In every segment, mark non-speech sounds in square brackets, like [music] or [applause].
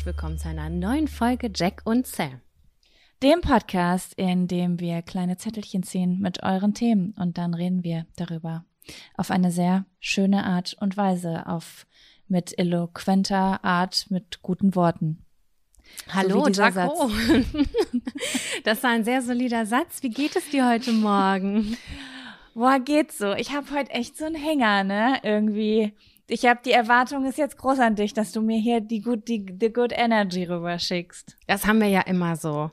herzlich willkommen zu einer neuen Folge Jack und Sam. Dem Podcast, in dem wir kleine Zettelchen ziehen mit euren Themen und dann reden wir darüber. Auf eine sehr schöne Art und Weise, auf mit eloquenter Art, mit guten Worten. Hallo, so Jaco. [laughs] das war ein sehr solider Satz. Wie geht es dir heute Morgen? Boah, geht's so. Ich habe heute echt so einen Hänger, ne? Irgendwie ich habe die Erwartung ist jetzt groß an dich, dass du mir hier die good, die, die good energy rüberschickst. Das haben wir ja immer so.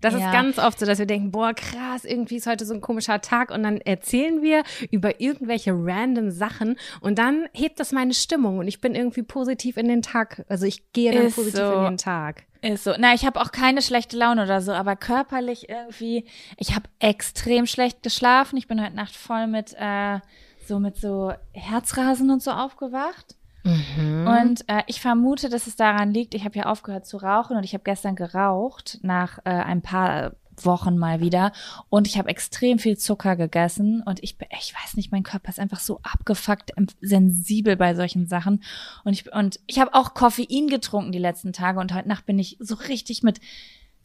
Das ja. ist ganz oft so, dass wir denken, boah, krass, irgendwie ist heute so ein komischer Tag und dann erzählen wir über irgendwelche random Sachen und dann hebt das meine Stimmung und ich bin irgendwie positiv in den Tag. Also ich gehe dann ist positiv so. in den Tag. Ist so. Na, ich habe auch keine schlechte Laune oder so, aber körperlich irgendwie, ich habe extrem schlecht geschlafen. Ich bin heute Nacht voll mit äh, so mit so Herzrasen und so aufgewacht. Mhm. Und äh, ich vermute, dass es daran liegt, ich habe ja aufgehört zu rauchen und ich habe gestern geraucht nach äh, ein paar Wochen mal wieder und ich habe extrem viel Zucker gegessen und ich ich weiß nicht, mein Körper ist einfach so abgefuckt sensibel bei solchen Sachen und ich und ich habe auch Koffein getrunken die letzten Tage und heute Nacht bin ich so richtig mit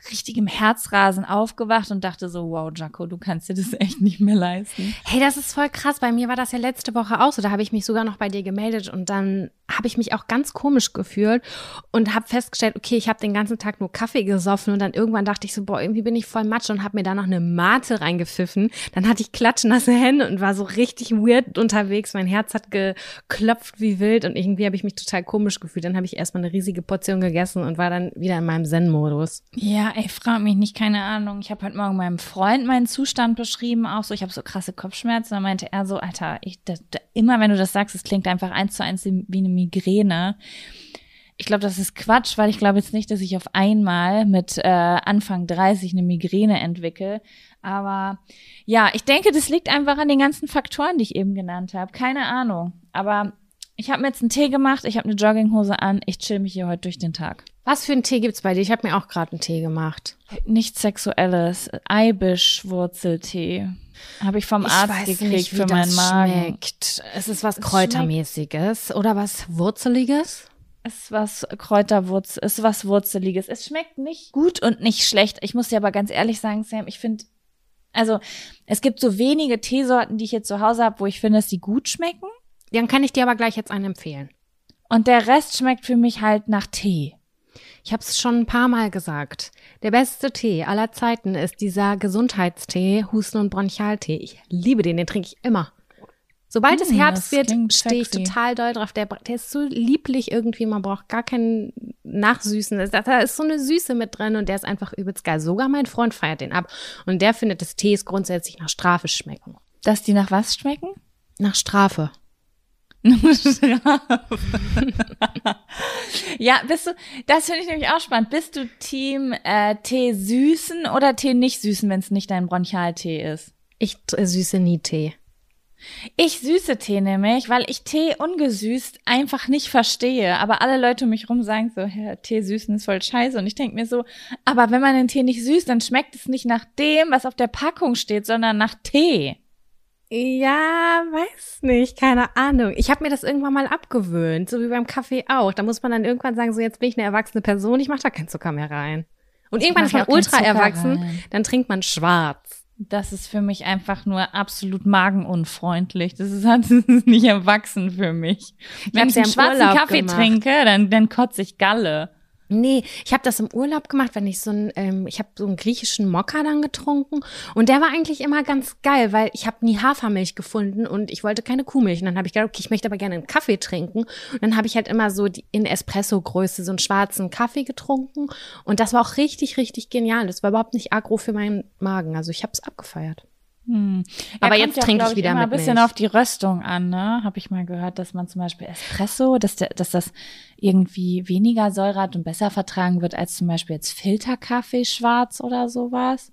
richtigem Herzrasen aufgewacht und dachte so, wow, Jaco, du kannst dir das echt nicht mehr leisten. Hey, das ist voll krass. Bei mir war das ja letzte Woche auch so. Da habe ich mich sogar noch bei dir gemeldet und dann habe ich mich auch ganz komisch gefühlt und habe festgestellt, okay, ich habe den ganzen Tag nur Kaffee gesoffen und dann irgendwann dachte ich so, boah, irgendwie bin ich voll matsch und habe mir da noch eine Mate reingepfiffen. Dann hatte ich klatschnasse Hände und war so richtig weird unterwegs. Mein Herz hat geklopft wie wild und irgendwie habe ich mich total komisch gefühlt. Dann habe ich erstmal eine riesige Portion gegessen und war dann wieder in meinem Zen-Modus. Ja, ey, frag mich nicht, keine Ahnung. Ich habe heute Morgen meinem Freund meinen Zustand beschrieben, auch so, ich habe so krasse Kopfschmerzen. Dann meinte er so, Alter, ich, das, immer wenn du das sagst, es klingt einfach eins zu eins wie eine Migräne. Ich glaube, das ist Quatsch, weil ich glaube jetzt nicht, dass ich auf einmal mit äh, Anfang 30 eine Migräne entwickle. Aber ja, ich denke, das liegt einfach an den ganzen Faktoren, die ich eben genannt habe. Keine Ahnung. Aber ich habe mir jetzt einen Tee gemacht, ich habe eine Jogginghose an, ich chill mich hier heute durch den Tag. Was für einen Tee gibt's bei dir? Ich habe mir auch gerade einen Tee gemacht. Nichts Sexuelles. Eibischwurzeltee. Habe ich vom ich Arzt gekriegt nicht, für meinen Magen. Schmeckt. Es ist was Kräutermäßiges oder was Wurzeliges? Es ist was Kräuterwurzel, ist was Wurzeliges. Es schmeckt nicht gut und nicht schlecht. Ich muss dir aber ganz ehrlich sagen, Sam, ich finde, also es gibt so wenige Teesorten, die ich hier zu Hause habe, wo ich finde, dass die gut schmecken. Dann kann ich dir aber gleich jetzt einen empfehlen. Und der Rest schmeckt für mich halt nach Tee. Ich habe es schon ein paar Mal gesagt. Der beste Tee aller Zeiten ist dieser Gesundheitstee, Husten- und Bronchialtee. Ich liebe den, den trinke ich immer. Sobald es hm, Herbst wird, stehe ich total doll drauf. Der, der ist so lieblich irgendwie, man braucht gar keinen Nachsüßen. Da ist so eine Süße mit drin und der ist einfach übelst geil. Sogar mein Freund feiert den ab. Und der findet, dass Tees grundsätzlich nach Strafe schmecken. Dass die nach was schmecken? Nach Strafe. [laughs] ja, bist du, das finde ich nämlich auch spannend. Bist du Team äh, Tee süßen oder Tee nicht süßen, wenn es nicht dein Bronchialtee ist? Ich äh, süße nie Tee. Ich süße Tee nämlich, weil ich Tee ungesüßt einfach nicht verstehe. Aber alle Leute um mich rum sagen so, ja, Tee süßen ist voll scheiße. Und ich denke mir so, aber wenn man den Tee nicht süßt, dann schmeckt es nicht nach dem, was auf der Packung steht, sondern nach Tee. Ja, weiß nicht, keine Ahnung. Ich habe mir das irgendwann mal abgewöhnt, so wie beim Kaffee auch. Da muss man dann irgendwann sagen, so jetzt bin ich eine erwachsene Person, ich mache da keinen Zucker mehr rein. Und irgendwann ist man ultra erwachsen, rein. dann trinkt man schwarz. Das ist für mich einfach nur absolut magenunfreundlich. Das ist, [laughs] das ist nicht erwachsen für mich. Wenn ich, ich einen schwarzen Urlaub Kaffee gemacht. trinke, dann, dann kotze ich Galle. Nee, ich habe das im Urlaub gemacht, wenn ich so ein, ähm, ich habe so einen griechischen Mokka dann getrunken und der war eigentlich immer ganz geil, weil ich habe nie Hafermilch gefunden und ich wollte keine Kuhmilch. Und dann habe ich gedacht, okay, ich möchte aber gerne einen Kaffee trinken. Und dann habe ich halt immer so die, in Espresso-Größe so einen schwarzen Kaffee getrunken und das war auch richtig, richtig genial. Das war überhaupt nicht aggro für meinen Magen. Also ich habe es abgefeiert. Hm. Aber jetzt ja, trinke ich wieder immer mit ein bisschen Milch. auf die Röstung an, ne? Habe ich mal gehört, dass man zum Beispiel Espresso, dass, der, dass das irgendwie weniger Säure hat und besser vertragen wird als zum Beispiel jetzt Filterkaffee schwarz oder sowas.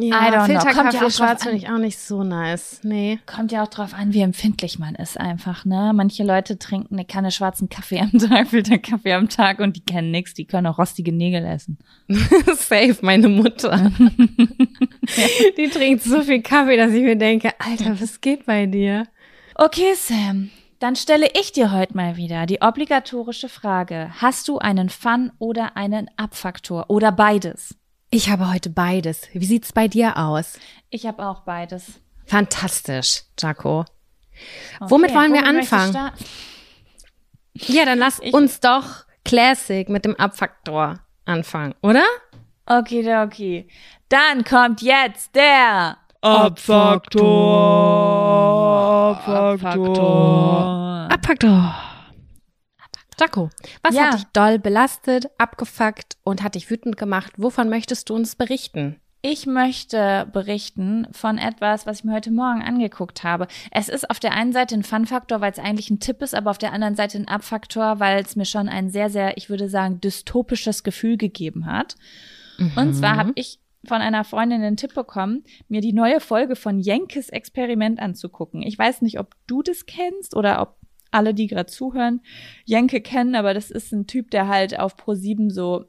Ja, Filterkaffee ja schwarz finde ich auch nicht so nice. Nee. Kommt ja auch drauf an, wie empfindlich man ist einfach, ne? Manche Leute trinken eine Kanne schwarzen Kaffee am Tag, [laughs] Filterkaffee am Tag und die kennen nichts, die können auch rostige Nägel essen. [laughs] Safe, meine Mutter. [laughs] die trinkt so viel Kaffee, dass ich mir denke, Alter, was geht bei dir? Okay, Sam. Dann stelle ich dir heute mal wieder die obligatorische Frage. Hast du einen Fun oder einen Abfaktor oder beides? Ich habe heute beides. Wie sieht's bei dir aus? Ich habe auch beides. Fantastisch, Jaco. Okay, womit wollen wir anfangen? Ja, dann lass ich uns doch Classic mit dem Abfaktor anfangen, oder? Okay, okay. Dann kommt jetzt der Abfaktor. Abfaktor. Abfaktor. Jaco, was ja. hat dich doll belastet, abgefuckt und hat dich wütend gemacht? Wovon möchtest du uns berichten? Ich möchte berichten von etwas, was ich mir heute Morgen angeguckt habe. Es ist auf der einen Seite ein Fun-Faktor, weil es eigentlich ein Tipp ist, aber auf der anderen Seite ein Abfaktor, weil es mir schon ein sehr, sehr, ich würde sagen, dystopisches Gefühl gegeben hat. Mhm. Und zwar habe ich von einer Freundin den Tipp bekommen, mir die neue Folge von Jenkes Experiment anzugucken. Ich weiß nicht, ob du das kennst oder ob alle, die gerade zuhören, Jenke kennen, aber das ist ein Typ, der halt auf Pro7 so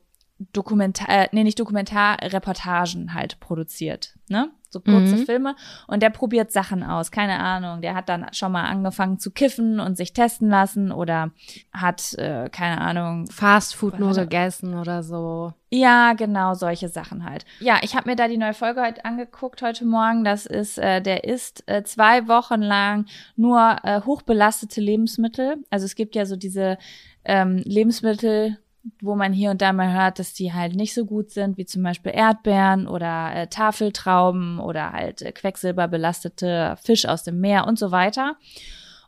Dokumentar, äh, nee, nicht Dokumentar, Reportagen halt produziert, ne? So kurze mhm. Filme. Und der probiert Sachen aus, keine Ahnung. Der hat dann schon mal angefangen zu kiffen und sich testen lassen oder hat, äh, keine Ahnung. Fast Food nur gegessen oder so. Ja, genau, solche Sachen halt. Ja, ich habe mir da die neue Folge heute angeguckt heute Morgen. Das ist, äh, der isst äh, zwei Wochen lang nur äh, hochbelastete Lebensmittel. Also es gibt ja so diese ähm, Lebensmittel, wo man hier und da mal hört, dass die halt nicht so gut sind, wie zum Beispiel Erdbeeren oder äh, Tafeltrauben oder halt äh, quecksilberbelastete Fisch aus dem Meer und so weiter.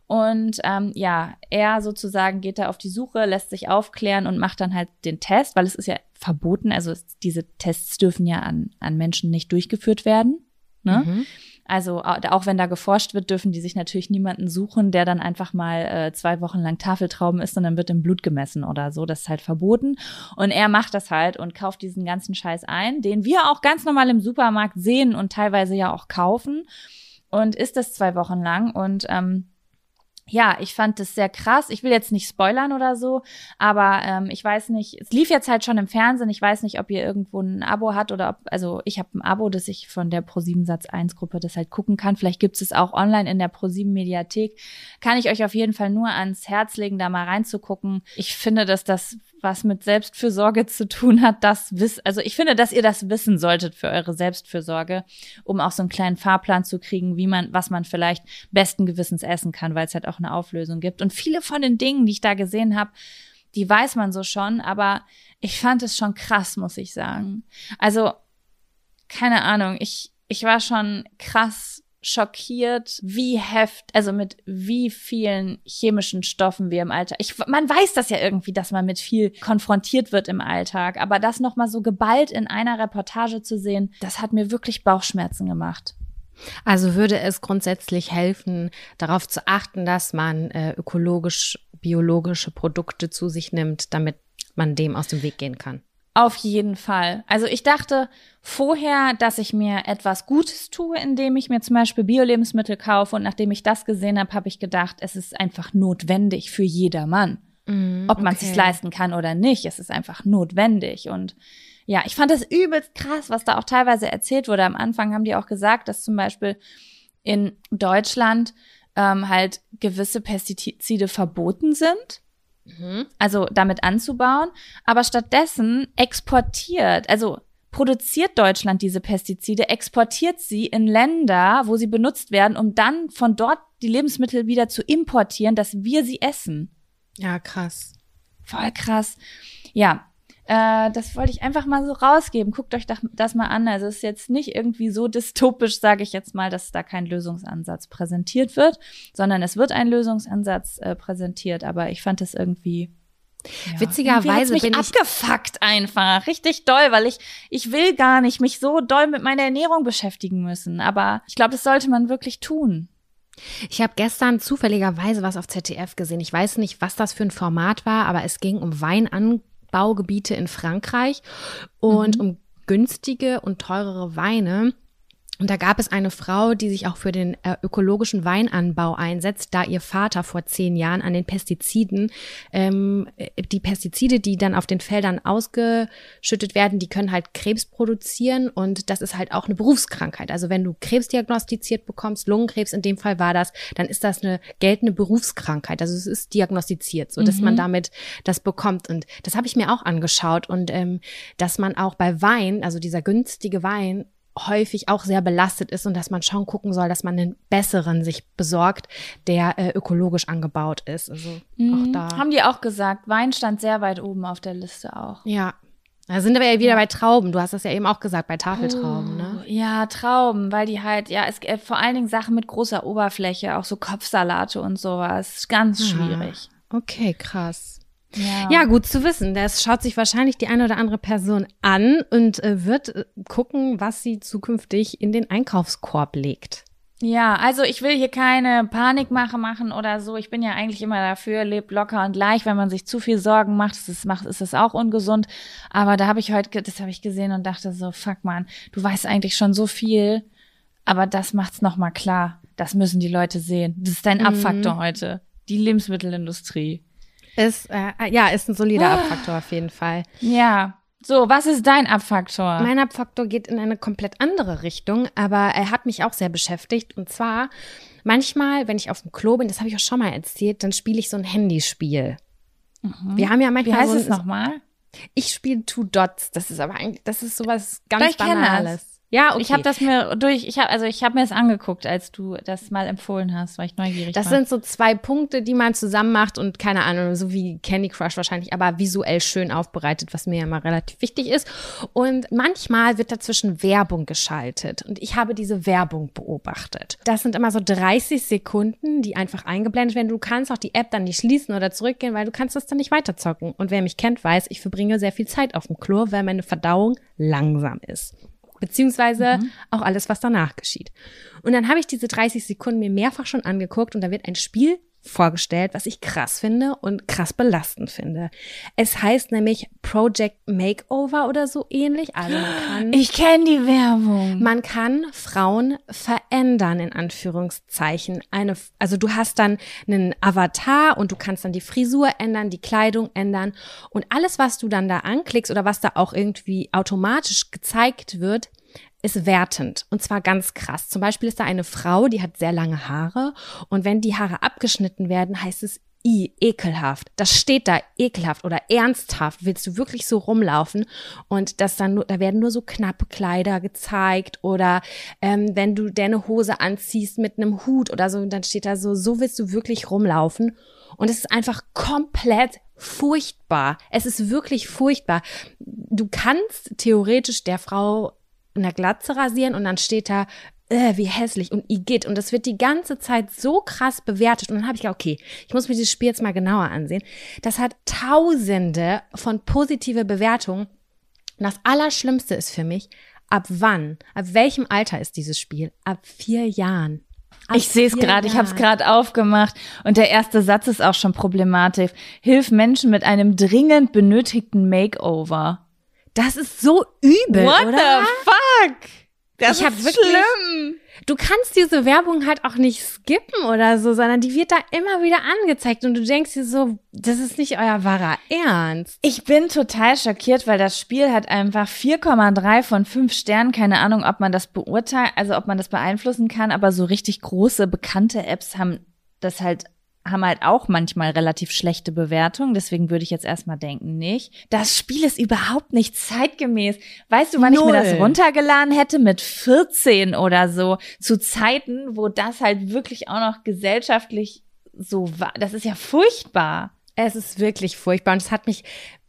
Und ähm, ja, er sozusagen geht da auf die Suche, lässt sich aufklären und macht dann halt den Test, weil es ist ja verboten, also es, diese Tests dürfen ja an, an Menschen nicht durchgeführt werden. Ne? Mhm. Also auch wenn da geforscht wird, dürfen die sich natürlich niemanden suchen, der dann einfach mal äh, zwei Wochen lang Tafeltrauben isst und dann wird im Blut gemessen oder so. Das ist halt verboten. Und er macht das halt und kauft diesen ganzen Scheiß ein, den wir auch ganz normal im Supermarkt sehen und teilweise ja auch kaufen. Und isst das zwei Wochen lang und ähm, ja, ich fand das sehr krass. Ich will jetzt nicht spoilern oder so, aber ähm, ich weiß nicht, es lief jetzt halt schon im Fernsehen. Ich weiß nicht, ob ihr irgendwo ein Abo hat oder ob, also ich habe ein Abo, dass ich von der Pro7 Satz 1 Gruppe das halt gucken kann. Vielleicht gibt es auch online in der Pro7 Mediathek. Kann ich euch auf jeden Fall nur ans Herz legen, da mal reinzugucken. Ich finde, dass das was mit Selbstfürsorge zu tun hat, das wiss, also ich finde, dass ihr das wissen solltet für eure Selbstfürsorge, um auch so einen kleinen Fahrplan zu kriegen, wie man, was man vielleicht besten Gewissens essen kann, weil es halt auch eine Auflösung gibt. Und viele von den Dingen, die ich da gesehen habe, die weiß man so schon, aber ich fand es schon krass, muss ich sagen. Also, keine Ahnung, ich, ich war schon krass schockiert, wie heft, also mit wie vielen chemischen Stoffen wir im Alltag. Ich, man weiß das ja irgendwie, dass man mit viel konfrontiert wird im Alltag, aber das nochmal so geballt in einer Reportage zu sehen, das hat mir wirklich Bauchschmerzen gemacht. Also würde es grundsätzlich helfen, darauf zu achten, dass man äh, ökologisch, biologische Produkte zu sich nimmt, damit man dem aus dem Weg gehen kann. Auf jeden Fall. Also ich dachte vorher, dass ich mir etwas Gutes tue, indem ich mir zum Beispiel Bio-Lebensmittel kaufe. Und nachdem ich das gesehen habe, habe ich gedacht, es ist einfach notwendig für jedermann. Mm, Ob man es sich leisten kann oder nicht, es ist einfach notwendig. Und ja, ich fand das übelst krass, was da auch teilweise erzählt wurde. Am Anfang haben die auch gesagt, dass zum Beispiel in Deutschland ähm, halt gewisse Pestizide verboten sind. Mhm. Also damit anzubauen, aber stattdessen exportiert, also produziert Deutschland diese Pestizide, exportiert sie in Länder, wo sie benutzt werden, um dann von dort die Lebensmittel wieder zu importieren, dass wir sie essen. Ja, krass. Voll krass. Ja, äh, das wollte ich einfach mal so rausgeben. Guckt euch das mal an. Also es ist jetzt nicht irgendwie so dystopisch, sage ich jetzt mal, dass da kein Lösungsansatz präsentiert wird, sondern es wird ein Lösungsansatz äh, präsentiert. Aber ich fand es irgendwie ja, Witzigerweise mich bin abgefuckt einfach, richtig doll, weil ich ich will gar nicht mich so doll mit meiner Ernährung beschäftigen müssen, aber ich glaube, das sollte man wirklich tun. Ich habe gestern zufälligerweise was auf ZDF gesehen. Ich weiß nicht, was das für ein Format war, aber es ging um Weinanbau Baugebiete in Frankreich und mhm. um günstige und teurere Weine Und da gab es eine Frau, die sich auch für den äh, ökologischen Weinanbau einsetzt, da ihr Vater vor zehn Jahren an den Pestiziden, ähm, äh, die Pestizide, die dann auf den Feldern ausgeschüttet werden, die können halt Krebs produzieren und das ist halt auch eine Berufskrankheit. Also wenn du Krebs diagnostiziert bekommst, Lungenkrebs in dem Fall war das, dann ist das eine geltende Berufskrankheit. Also es ist diagnostiziert, so dass mhm. man damit das bekommt. Und das habe ich mir auch angeschaut und ähm, dass man auch bei Wein, also dieser günstige Wein, häufig auch sehr belastet ist und dass man schon gucken soll, dass man einen besseren sich besorgt, der äh, ökologisch angebaut ist. Also mhm. auch da. Haben die auch gesagt, Wein stand sehr weit oben auf der Liste auch. Ja. Da sind wir ja wieder ja. bei Trauben. Du hast das ja eben auch gesagt, bei Tafeltrauben, oh, ne? Ja, Trauben, weil die halt, ja, es äh, vor allen Dingen Sachen mit großer Oberfläche, auch so Kopfsalate und sowas. Ganz schwierig. Okay, krass. Ja. ja, gut zu wissen. Das schaut sich wahrscheinlich die eine oder andere Person an und äh, wird äh, gucken, was sie zukünftig in den Einkaufskorb legt. Ja, also ich will hier keine Panikmache machen oder so. Ich bin ja eigentlich immer dafür, lebt locker und leicht. Wenn man sich zu viel Sorgen macht, ist es, macht, ist auch ungesund. Aber da habe ich heute, das habe ich gesehen und dachte so, fuck man, du weißt eigentlich schon so viel, aber das macht's noch mal klar. Das müssen die Leute sehen. Das ist dein mhm. Abfaktor heute. Die Lebensmittelindustrie. Ist, äh, ja, ist ein solider ah. Abfaktor auf jeden Fall. Ja. So, was ist dein Abfaktor? Mein Abfaktor geht in eine komplett andere Richtung, aber er hat mich auch sehr beschäftigt. Und zwar, manchmal, wenn ich auf dem Klo bin, das habe ich auch schon mal erzählt, dann spiele ich so ein Handyspiel. Mhm. Wir haben ja manchmal. Wie heißt so es nochmal? Ich spiele Two Dots. Das ist aber eigentlich, das ist sowas ganz Banales. Ja, okay. Ich habe das mir durch, ich habe also ich habe mir das angeguckt, als du das mal empfohlen hast, weil ich neugierig das war. Das sind so zwei Punkte, die man zusammen macht und keine Ahnung, so wie Candy Crush wahrscheinlich, aber visuell schön aufbereitet, was mir ja mal relativ wichtig ist. Und manchmal wird dazwischen Werbung geschaltet und ich habe diese Werbung beobachtet. Das sind immer so 30 Sekunden, die einfach eingeblendet werden. Du kannst auch die App dann nicht schließen oder zurückgehen, weil du kannst das dann nicht weiterzocken. Und wer mich kennt, weiß, ich verbringe sehr viel Zeit auf dem Klo, weil meine Verdauung langsam ist beziehungsweise mhm. auch alles, was danach geschieht. Und dann habe ich diese 30 Sekunden mir mehrfach schon angeguckt und da wird ein Spiel vorgestellt, was ich krass finde und krass belastend finde. Es heißt nämlich Project Makeover oder so ähnlich. Also man kann. Ich kenne die Werbung. Man kann Frauen verändern, in Anführungszeichen. Eine, also du hast dann einen Avatar und du kannst dann die Frisur ändern, die Kleidung ändern und alles, was du dann da anklickst oder was da auch irgendwie automatisch gezeigt wird, ist wertend und zwar ganz krass. Zum Beispiel ist da eine Frau, die hat sehr lange Haare und wenn die Haare abgeschnitten werden, heißt es i ekelhaft. Das steht da ekelhaft oder ernsthaft. Willst du wirklich so rumlaufen? Und das dann da werden nur so knappe Kleider gezeigt oder ähm, wenn du deine Hose anziehst mit einem Hut oder so, dann steht da so, so willst du wirklich rumlaufen. Und es ist einfach komplett furchtbar. Es ist wirklich furchtbar. Du kannst theoretisch der Frau eine Glatze rasieren und dann steht da, äh, wie hässlich und Igitt. Und das wird die ganze Zeit so krass bewertet. Und dann habe ich gedacht, okay, ich muss mir dieses Spiel jetzt mal genauer ansehen. Das hat tausende von positive Bewertungen. Und das Allerschlimmste ist für mich, ab wann, ab welchem Alter ist dieses Spiel? Ab vier Jahren. Ab ich sehe es gerade, ich habe es gerade aufgemacht und der erste Satz ist auch schon problematisch. Hilf Menschen mit einem dringend benötigten Makeover. Das ist so übel, What oder? the fuck? Das ich ist wirklich, schlimm. Du kannst diese Werbung halt auch nicht skippen oder so, sondern die wird da immer wieder angezeigt und du denkst dir so, das ist nicht euer wahrer Ernst. Ich bin total schockiert, weil das Spiel hat einfach 4,3 von 5 Sternen. Keine Ahnung, ob man das beurteilt, also ob man das beeinflussen kann, aber so richtig große, bekannte Apps haben das halt haben halt auch manchmal relativ schlechte Bewertungen, deswegen würde ich jetzt erstmal denken, nicht. Das Spiel ist überhaupt nicht zeitgemäß. Weißt du, wann Null. ich mir das runtergeladen hätte? Mit 14 oder so, zu Zeiten, wo das halt wirklich auch noch gesellschaftlich so war. Das ist ja furchtbar. Es ist wirklich furchtbar und es hat mich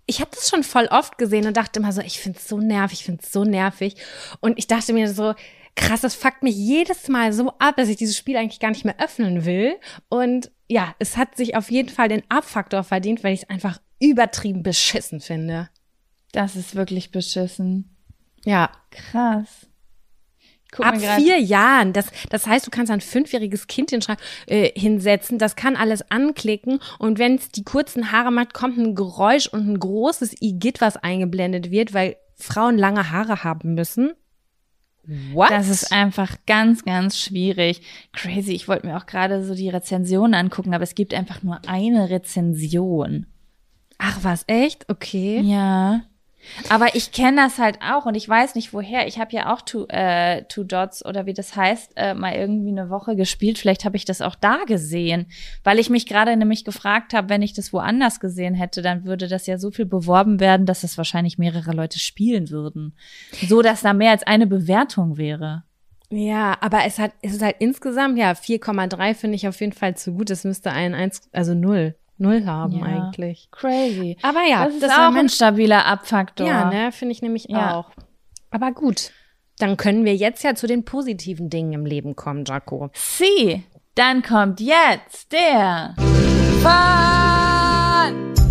ich habe das schon voll oft gesehen und dachte immer so, ich find's so nervig, ich find's so nervig und ich dachte mir so, krass, das fuckt mich jedes Mal so ab, dass ich dieses Spiel eigentlich gar nicht mehr öffnen will. Und ja, es hat sich auf jeden Fall den Abfaktor verdient, weil ich es einfach übertrieben beschissen finde. Das ist wirklich beschissen. Ja. Krass. Ab vier Jahren. Das, das heißt, du kannst ein fünfjähriges Kind äh, hinsetzen, das kann alles anklicken und wenn es die kurzen Haare macht, kommt ein Geräusch und ein großes Igitt, was eingeblendet wird, weil Frauen lange Haare haben müssen. What? Das ist einfach ganz, ganz schwierig. Crazy. Ich wollte mir auch gerade so die Rezension angucken, aber es gibt einfach nur eine Rezension. Ach was, echt? Okay. Ja. Aber ich kenne das halt auch und ich weiß nicht woher. Ich habe ja auch Two, äh, Two Dots oder wie das heißt, äh, mal irgendwie eine Woche gespielt. Vielleicht habe ich das auch da gesehen, weil ich mich gerade nämlich gefragt habe, wenn ich das woanders gesehen hätte, dann würde das ja so viel beworben werden, dass es wahrscheinlich mehrere Leute spielen würden. So, dass da mehr als eine Bewertung wäre. Ja, aber es hat, es ist halt insgesamt, ja, 4,3 finde ich auf jeden Fall zu gut. Es müsste ein 1, also 0, 0 haben Ja. eigentlich. Crazy. Aber ja, das ist war auch ein stabiler Abfaktor. Ja, ne, finde ich nämlich Ja. auch. Aber gut, dann können wir jetzt ja zu den positiven Dingen im Leben kommen, Jaco. Sie, dann kommt jetzt der Fun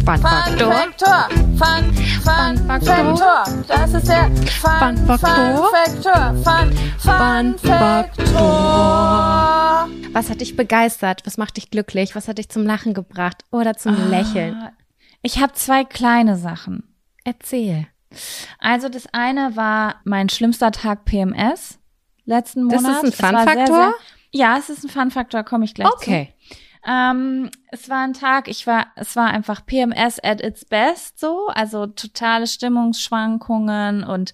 Fun-Faktor. Faktor. Fun, Fun Faktor. Faktor. Das ist der Fun, Fun Faktor. Faktor. Fun, Fun Fun Faktor. Was hat dich begeistert? Was macht dich glücklich? Was hat dich zum Lachen gebracht oder zum Lächeln? Ah, Ich habe zwei kleine Sachen. Erzähl. Also das eine war mein schlimmster Tag PMS letzten Das Monat. ist ein Fun-Faktor? Ja, es ist ein Fun-Faktor, komme ich gleich zu. Okay. Ähm, es war ein Tag, ich war, es war einfach PMS at its best so, also totale Stimmungsschwankungen und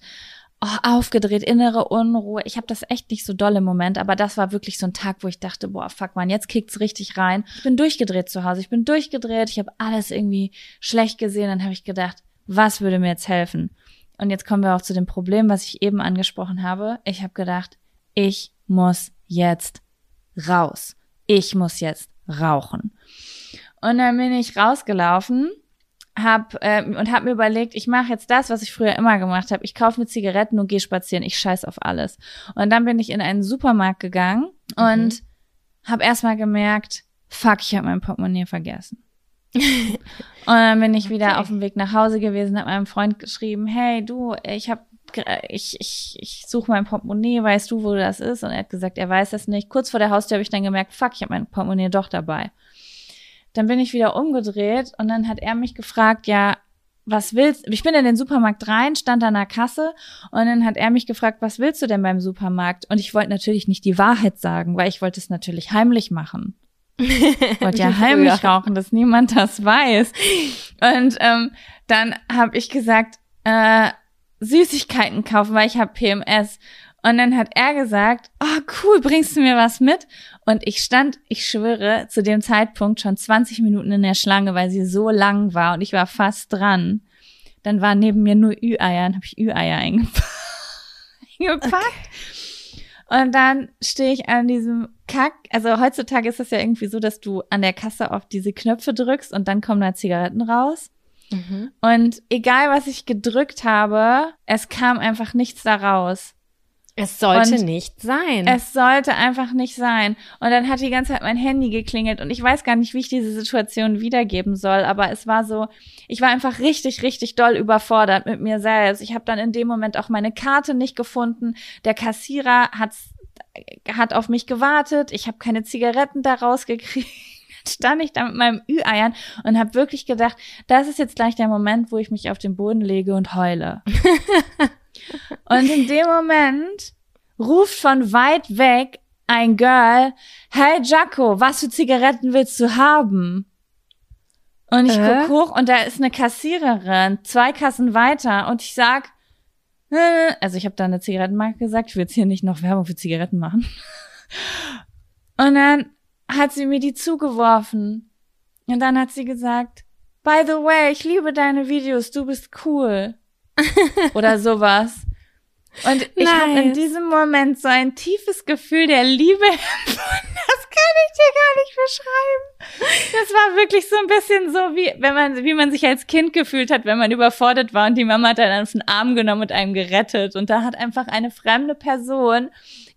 oh, aufgedreht, innere Unruhe. Ich habe das echt nicht so doll im Moment, aber das war wirklich so ein Tag, wo ich dachte, boah, fuck man, jetzt kickt's richtig rein. Ich bin durchgedreht zu Hause, ich bin durchgedreht, ich habe alles irgendwie schlecht gesehen, dann habe ich gedacht, was würde mir jetzt helfen? Und jetzt kommen wir auch zu dem Problem, was ich eben angesprochen habe. Ich habe gedacht, ich muss jetzt raus. Ich muss jetzt rauchen. Und dann bin ich rausgelaufen hab, äh, und habe mir überlegt, ich mache jetzt das, was ich früher immer gemacht habe. Ich kaufe mir Zigaretten und gehe spazieren. Ich scheiß auf alles. Und dann bin ich in einen Supermarkt gegangen und habe erstmal gemerkt, fuck, ich habe mein Portemonnaie vergessen. und dann bin ich wieder Okay. auf dem Weg nach Hause gewesen, habe meinem Freund geschrieben, hey du, ich habe ich, ich, ich suche mein Portemonnaie, weißt du, wo das ist? Und er hat gesagt, er weiß das nicht. Kurz vor der Haustür habe ich dann gemerkt, fuck, ich habe mein Portemonnaie doch dabei. Dann bin ich wieder umgedreht und dann hat er mich gefragt, ja, was willst Ich bin in den Supermarkt rein, stand an der Kasse und dann hat er mich gefragt, was willst du denn beim Supermarkt? Und ich wollte natürlich nicht die Wahrheit sagen, weil ich wollte es natürlich heimlich machen. Ich wollte [laughs] ja heimlich rauchen, dass niemand das weiß. Und ähm, dann habe ich gesagt, äh, Süßigkeiten kaufen, weil ich habe PMS. Und dann hat er gesagt, oh cool, bringst du mir was mit? Und ich stand, ich schwöre, zu dem Zeitpunkt schon 20 Minuten in der Schlange, weil sie so lang war und ich war fast dran. Dann waren neben mir nur Ü-Eier, dann habe ich Ü-Eier eingepa- eingepackt. Und dann stehe ich an diesem Kack, also heutzutage ist es ja irgendwie so, dass du an der Kasse auf diese Knöpfe drückst und dann kommen da Zigaretten raus. Mhm. Und egal was ich gedrückt habe, es kam einfach nichts da raus. Es sollte Und nicht sein. Es sollte einfach nicht sein. Und dann hat die ganze Zeit mein Handy geklingelt und ich weiß gar nicht, wie ich diese Situation wiedergeben soll, aber es war so, ich war einfach richtig, richtig doll überfordert mit mir selbst. Ich habe dann in dem Moment auch meine Karte nicht gefunden. Der Kassierer hat's, hat auf mich gewartet. Ich habe keine Zigaretten da rausgekriegt. Stand ich da mit meinem Ü-Eiern und habe wirklich gedacht, das ist jetzt gleich der Moment, wo ich mich auf den Boden lege und heule. [laughs] Und in dem Moment ruft von weit weg ein Girl, hey Jaco, was für Zigaretten willst du haben? Und ich Äh? guck hoch und da ist eine Kassiererin, zwei Kassen weiter und ich sag, äh, also ich habe da eine Zigarettenmarke gesagt, ich will jetzt hier nicht noch Werbung für Zigaretten machen. [laughs] Und dann hat sie mir die zugeworfen. Und dann hat sie gesagt, by the way, ich liebe deine Videos, du bist cool. [laughs] Oder sowas. Und ich habe in Nice. diesem Moment so ein tiefes Gefühl der Liebe [laughs] empfunden. Das kann ich dir gar nicht beschreiben. Das war wirklich so ein bisschen so, wie wenn man, wie man sich als Kind gefühlt hat, wenn man überfordert war und die Mama hat einen auf den Arm genommen und einem gerettet. Und da hat einfach eine fremde Person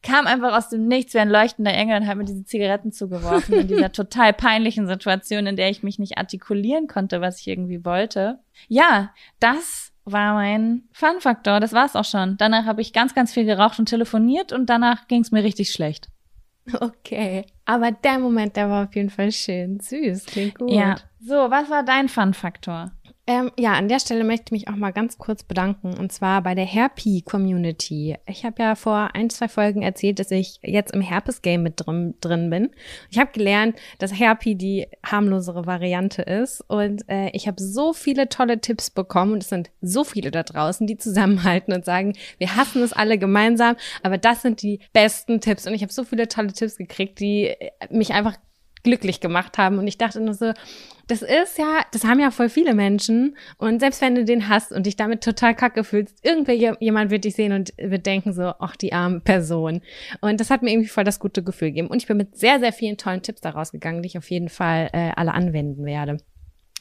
kam einfach aus dem Nichts wie ein leuchtender Engel und hat mir diese Zigaretten zugeworfen in dieser [laughs] total peinlichen Situation, in der ich mich nicht artikulieren konnte, was ich irgendwie wollte. Ja, das war mein Fun-Faktor. Das war's auch schon. Danach habe ich ganz, ganz viel geraucht und telefoniert und danach ging es mir richtig schlecht. Okay. Aber der Moment, der war auf jeden Fall schön. Süß, klingt gut. Ja. So, was war dein Fun-Faktor? Ähm, ja, an der Stelle möchte ich mich auch mal ganz kurz bedanken und zwar bei der Herpy Community. Ich habe ja vor ein, zwei Folgen erzählt, dass ich jetzt im Herpes-Game mit drin, drin bin. Ich habe gelernt, dass Herpy die harmlosere Variante ist und äh, ich habe so viele tolle Tipps bekommen und es sind so viele da draußen, die zusammenhalten und sagen, wir hassen es alle gemeinsam, aber das sind die besten Tipps und ich habe so viele tolle Tipps gekriegt, die mich einfach glücklich gemacht haben. Und ich dachte nur so, das ist ja, das haben ja voll viele Menschen. Und selbst wenn du den hast und dich damit total kacke fühlst, irgendwer jemand wird dich sehen und wird denken so, ach, die arme Person. Und das hat mir irgendwie voll das gute Gefühl gegeben. Und ich bin mit sehr, sehr vielen tollen Tipps daraus gegangen, die ich auf jeden Fall äh, alle anwenden werde.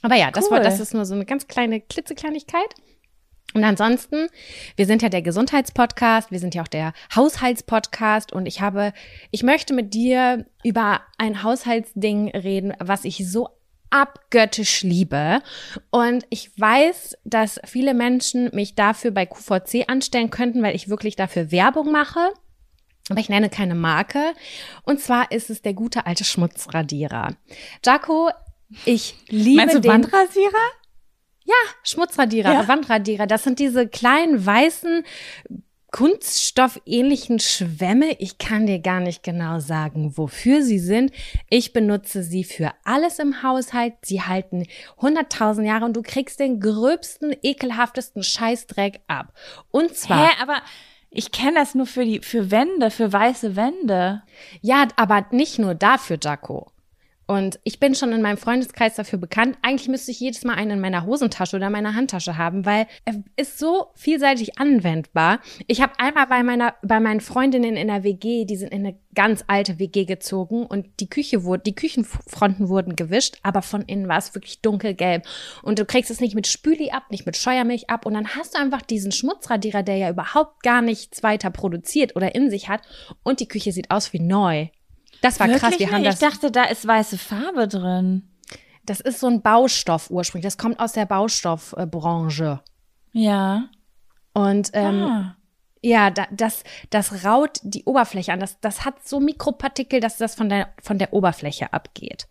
Aber ja, das cool. war, das ist nur so eine ganz kleine klitzekleinigkeit. Und ansonsten, wir sind ja der Gesundheitspodcast, wir sind ja auch der Haushaltspodcast und ich habe, ich möchte mit dir über ein Haushaltsding reden, was ich so abgöttisch liebe. Und ich weiß, dass viele Menschen mich dafür bei QVC anstellen könnten, weil ich wirklich dafür Werbung mache. Aber ich nenne keine Marke. Und zwar ist es der gute alte Schmutzradierer. Jaco, ich liebe Meinst du den. Wandrasierer? Ja, Schmutzradierer, ja. Wandradierer. Das sind diese kleinen weißen kunststoffähnlichen Schwämme. Ich kann dir gar nicht genau sagen, wofür sie sind. Ich benutze sie für alles im Haushalt. Sie halten 100.000 Jahre und du kriegst den gröbsten, ekelhaftesten Scheißdreck ab. Und zwar. Hä, aber ich kenne das nur für die, für Wände, für weiße Wände. Ja, aber nicht nur dafür, Jaco. Und ich bin schon in meinem Freundeskreis dafür bekannt. Eigentlich müsste ich jedes Mal einen in meiner Hosentasche oder meiner Handtasche haben, weil er ist so vielseitig anwendbar. Ich habe einmal bei meiner, bei meinen Freundinnen in der WG, die sind in eine ganz alte WG gezogen und die Küche wurde, die Küchenfronten wurden gewischt, aber von innen war es wirklich dunkelgelb. Und du kriegst es nicht mit Spüli ab, nicht mit Scheuermilch ab und dann hast du einfach diesen Schmutzradierer, der ja überhaupt gar nichts weiter produziert oder in sich hat und die Küche sieht aus wie neu. Das war Wirklich krass. Wir haben das. Ich dachte, da ist weiße Farbe drin. Das ist so ein Baustoff ursprünglich. Das kommt aus der Baustoffbranche. Ja. Und ähm, ah. ja, da, das, das raut die Oberfläche an. Das, das hat so Mikropartikel, dass das von der, von der Oberfläche abgeht.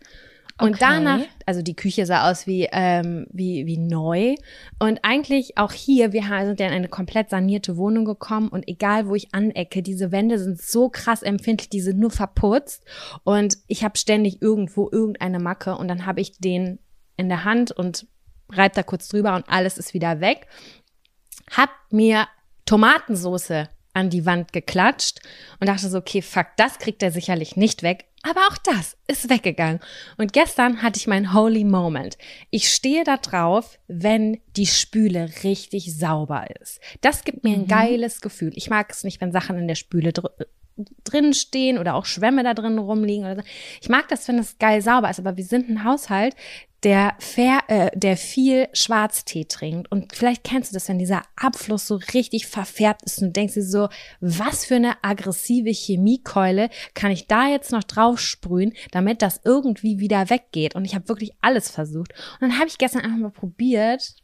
Und okay. danach, also die Küche sah aus wie, ähm, wie, wie neu. Und eigentlich auch hier, wir sind ja in eine komplett sanierte Wohnung gekommen und egal wo ich anecke, diese Wände sind so krass empfindlich, die sind nur verputzt. Und ich habe ständig irgendwo irgendeine Macke und dann habe ich den in der Hand und reib da kurz drüber und alles ist wieder weg. Hab mir Tomatensoße an die Wand geklatscht und dachte so, okay, fuck, das kriegt er sicherlich nicht weg. Aber auch das ist weggegangen. Und gestern hatte ich meinen Holy Moment. Ich stehe da drauf, wenn die Spüle richtig sauber ist. Das gibt mir ein mhm. geiles Gefühl. Ich mag es nicht, wenn Sachen in der Spüle drin stehen oder auch Schwämme da drin rumliegen oder so. Ich mag das, wenn es geil sauber ist, aber wir sind ein Haushalt, der, fair, äh, der viel Schwarztee trinkt. Und vielleicht kennst du das, wenn dieser Abfluss so richtig verfärbt ist und denkst dir so, was für eine aggressive Chemiekeule kann ich da jetzt noch drauf sprühen, damit das irgendwie wieder weggeht. Und ich habe wirklich alles versucht. Und dann habe ich gestern einfach mal probiert,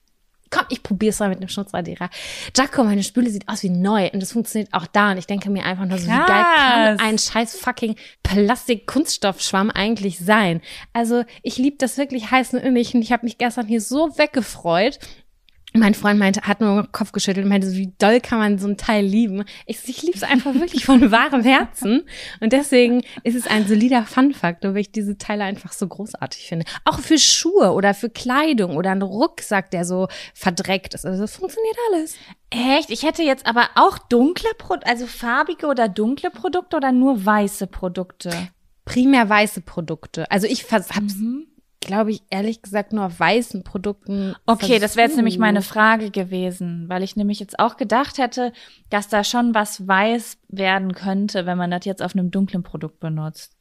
komm, ich probiere es mal mit einem Schutzradierer. Jaco, meine Spüle sieht aus wie neu und das funktioniert auch da. Und ich denke mir einfach nur so, Krass. wie geil kann ein scheiß fucking Plastik-Kunststoffschwamm eigentlich sein? Also ich liebe das wirklich heiß und innig und ich habe mich gestern hier so weggefreut mein Freund meinte, hat nur den Kopf geschüttelt und meinte, wie doll kann man so ein Teil lieben? Ich, ich liebe es einfach [laughs] wirklich von wahrem Herzen. Und deswegen ist es ein solider Fun-Faktor, weil ich diese Teile einfach so großartig finde. Auch für Schuhe oder für Kleidung oder einen Rucksack, der so verdreckt ist. Also das funktioniert alles. Echt? Ich hätte jetzt aber auch dunkle, Pro also farbige oder dunkle Produkte oder nur weiße Produkte? Primär weiße Produkte. Also ich hab's mhm glaube ich, ehrlich gesagt nur auf weißen Produkten. Okay, das wäre jetzt nämlich meine Frage gewesen, weil ich nämlich jetzt auch gedacht hätte, dass da schon was weiß werden könnte, wenn man das jetzt auf einem dunklen Produkt benutzt.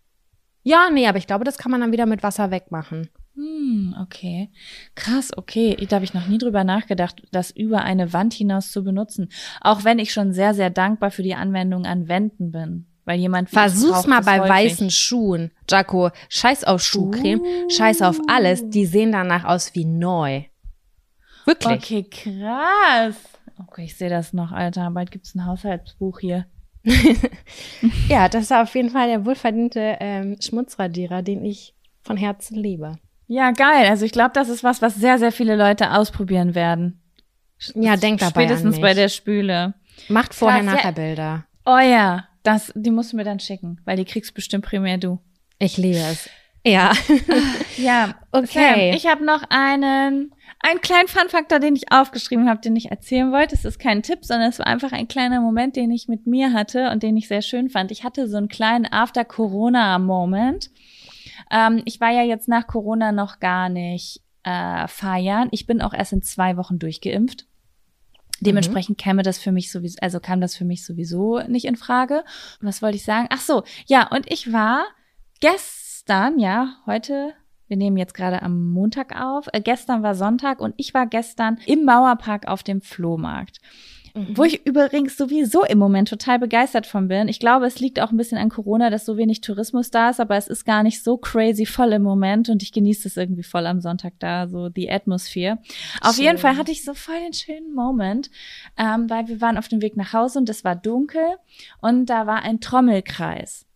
Ja, nee, aber ich glaube, das kann man dann wieder mit Wasser wegmachen. Hm, okay. Krass, okay. Da habe ich noch nie drüber nachgedacht, das über eine Wand hinaus zu benutzen. Auch wenn ich schon sehr, sehr dankbar für die Anwendung an Wänden bin. Weil jemand Versuch's mal bei häufig. weißen Schuhen. Jaco, scheiß auf Schuhcreme, uh. scheiß auf alles. Die sehen danach aus wie neu. Wirklich. Okay, krass. Okay, ich sehe das noch, Alter. Bald gibt's ein Haushaltsbuch hier. [laughs] ja, das ist auf jeden Fall der wohlverdiente ähm, Schmutzradierer, den ich von Herzen liebe. Ja, geil. Also ich glaube, das ist was, was sehr, sehr viele Leute ausprobieren werden. Ja, denk dabei an Spätestens mich. bei der Spüle. Macht vorher, Krass, ja. nachher Bilder. Oh ja, das, die musst du mir dann schicken, weil die kriegst bestimmt primär du. Ich liebe es. Ja. [laughs] Ja, Okay. Sam, ich habe noch einen, einen kleinen Fun-Faktor, den ich aufgeschrieben habe, den ich erzählen wollte. Es ist kein Tipp, sondern es war einfach ein kleiner Moment, den ich mit mir hatte und den ich sehr schön fand. Ich hatte so einen kleinen After-Corona-Moment. Ähm, ich war ja jetzt nach Corona noch gar nicht äh, feiern. Ich bin auch erst in zwei Wochen durchgeimpft. Dementsprechend käme das für mich sowieso, also kam das für mich sowieso nicht in Frage. Was wollte ich sagen? Ach so, ja, und ich war gestern, ja, heute, wir nehmen jetzt gerade am Montag auf, äh, gestern war Sonntag und ich war gestern im Mauerpark auf dem Flohmarkt. Wo ich übrigens sowieso im Moment total begeistert von bin. Ich glaube, es liegt auch ein bisschen an Corona, dass so wenig Tourismus da ist, aber es ist gar nicht so crazy voll im Moment und ich genieße es irgendwie voll am Sonntag da, so die Atmosphäre. Auf jeden Fall hatte ich so voll den schönen Moment, ähm, weil wir waren auf dem Weg nach Hause und es war dunkel und da war ein Trommelkreis.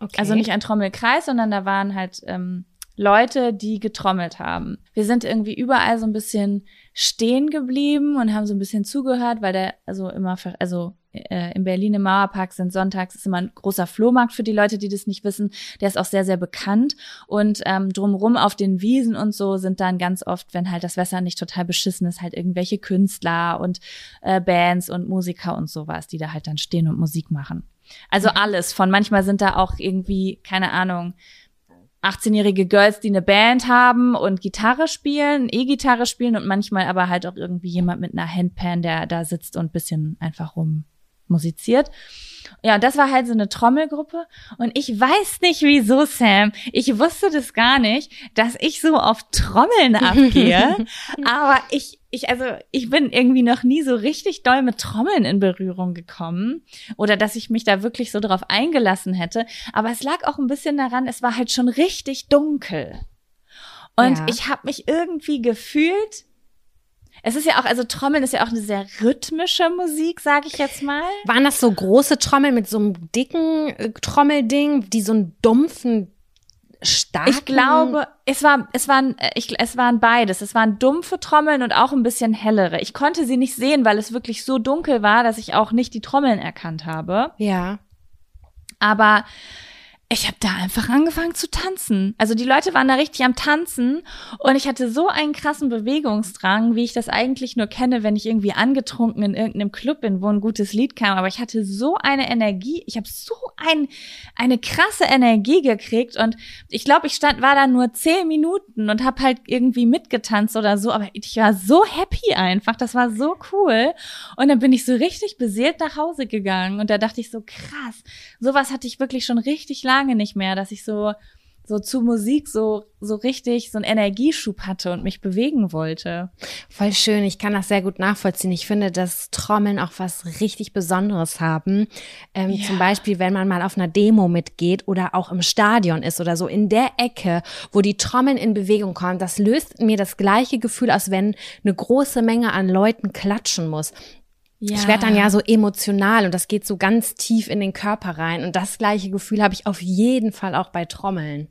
Okay. Also nicht ein Trommelkreis, sondern da waren halt ähm, Leute, die getrommelt haben. Wir sind irgendwie überall so ein bisschen stehen geblieben und haben so ein bisschen zugehört, weil der also immer, ver- also äh, in Berlin im Mauerpark sind sonntags ist immer ein großer Flohmarkt für die Leute, die das nicht wissen. Der ist auch sehr, sehr bekannt. Und ähm, drumrum auf den Wiesen und so sind dann ganz oft, wenn halt das Wetter nicht total beschissen ist, halt irgendwelche Künstler und äh, Bands und Musiker und sowas, die da halt dann stehen und Musik machen. Also alles von manchmal sind da auch irgendwie, keine Ahnung, 18-jährige Girls, die eine Band haben und Gitarre spielen, E-Gitarre spielen und manchmal aber halt auch irgendwie jemand mit einer Handpan, der da sitzt und bisschen einfach rum musiziert. Ja, und das war halt so eine Trommelgruppe. Und ich weiß nicht wieso, Sam. Ich wusste das gar nicht, dass ich so auf Trommeln abgehe. [laughs] Aber ich, ich, also, ich bin irgendwie noch nie so richtig doll mit Trommeln in Berührung gekommen. Oder dass ich mich da wirklich so drauf eingelassen hätte. Aber es lag auch ein bisschen daran, es war halt schon richtig dunkel. Und Ja. ich habe mich irgendwie gefühlt. Es ist ja auch, also Trommeln ist ja auch eine sehr rhythmische Musik, sage ich jetzt mal. Waren das so große Trommeln mit so einem dicken äh, Trommelding, die so einen dumpfen, starken... Ich glaube, es war, es waren, äh, ich, es waren beides. Es waren dumpfe Trommeln und auch ein bisschen hellere. Ich konnte sie nicht sehen, weil es wirklich so dunkel war, dass ich auch nicht die Trommeln erkannt habe. Ja. Aber ich habe da einfach angefangen zu tanzen. Also die Leute waren da richtig am Tanzen und ich hatte so einen krassen Bewegungsdrang, wie ich das eigentlich nur kenne, wenn ich irgendwie angetrunken in irgendeinem Club bin, wo ein gutes Lied kam. Aber ich hatte so eine Energie, ich habe so ein, eine krasse Energie gekriegt und ich glaube, ich stand, war da nur zehn Minuten und habe halt irgendwie mitgetanzt oder so. Aber ich war so happy einfach, das war so cool. Und dann bin ich so richtig beseelt nach Hause gegangen und da dachte ich so krass, sowas hatte ich wirklich schon richtig lange nicht mehr, dass ich so so zu Musik so so richtig so einen Energieschub hatte und mich bewegen wollte. Voll schön, ich kann das sehr gut nachvollziehen. Ich finde, dass Trommeln auch was richtig Besonderes haben. Ähm, Ja. Zum Beispiel, wenn man mal auf einer Demo mitgeht oder auch im Stadion ist oder so, in der Ecke, wo die Trommeln in Bewegung kommen, das löst mir das gleiche Gefühl aus, wenn eine große Menge an Leuten klatschen muss. Ja. Ich werde dann ja so emotional und das geht so ganz tief in den Körper rein. Und das gleiche Gefühl habe ich auf jeden Fall auch bei Trommeln.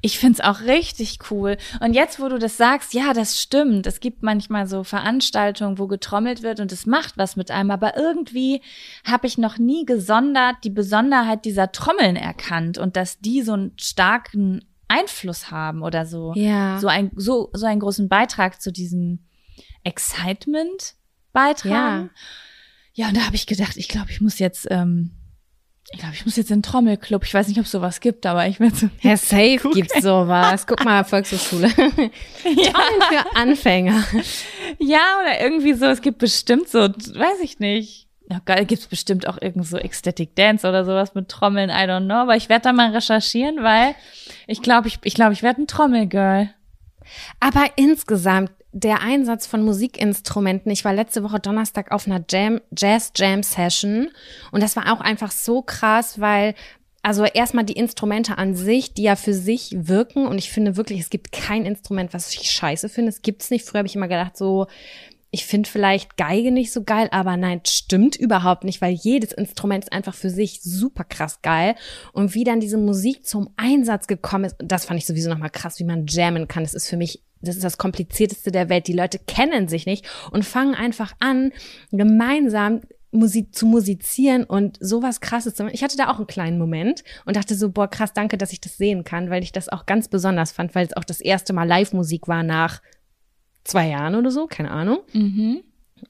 Ich find's auch richtig cool. Und jetzt, wo du das sagst, ja, das stimmt. Es gibt manchmal so Veranstaltungen, wo getrommelt wird und es macht was mit einem. Aber irgendwie habe ich noch nie gesondert die Besonderheit dieser Trommeln erkannt und dass die so einen starken Einfluss haben oder so. Ja. So, ein, so, so einen großen Beitrag zu diesem Excitement beitragen. Ja, und da habe ich gedacht, ich glaube, ich muss jetzt, ähm, ich glaube, ich muss jetzt in den Trommelclub. Ich weiß nicht, ob es sowas gibt, aber ich werde so [laughs] Herr Safe [laughs] gibt's sowas. Guck mal, Volkshochschule. [laughs] Trommeln für Anfänger. Ja, oder irgendwie so, es gibt bestimmt so, weiß ich nicht. Ja, geil, gibt's bestimmt auch irgend so Ecstatic Dance oder sowas mit Trommeln, I don't know. Aber ich werde da mal recherchieren, weil ich glaube, ich, ich glaube, ich werde ein Trommelgirl. Aber insgesamt der Einsatz von Musikinstrumenten. Ich war letzte Woche Donnerstag auf einer Jam, Jazz Jam Session und das war auch einfach so krass, weil also erstmal die Instrumente an sich, die ja für sich wirken und ich finde wirklich, es gibt kein Instrument, was ich scheiße finde. Es gibt's nicht. Früher habe ich immer gedacht so ich finde vielleicht Geige nicht so geil, aber nein, stimmt überhaupt nicht, weil jedes Instrument ist einfach für sich super krass geil. Und wie dann diese Musik zum Einsatz gekommen ist, das fand ich sowieso nochmal krass, wie man jammen kann. Das ist für mich, das ist das komplizierteste der Welt. Die Leute kennen sich nicht und fangen einfach an, gemeinsam Musik zu musizieren und sowas krasses zu machen. Ich hatte da auch einen kleinen Moment und dachte so, boah, krass, danke, dass ich das sehen kann, weil ich das auch ganz besonders fand, weil es auch das erste Mal Live-Musik war nach zwei Jahren oder so, keine Ahnung. Mhm.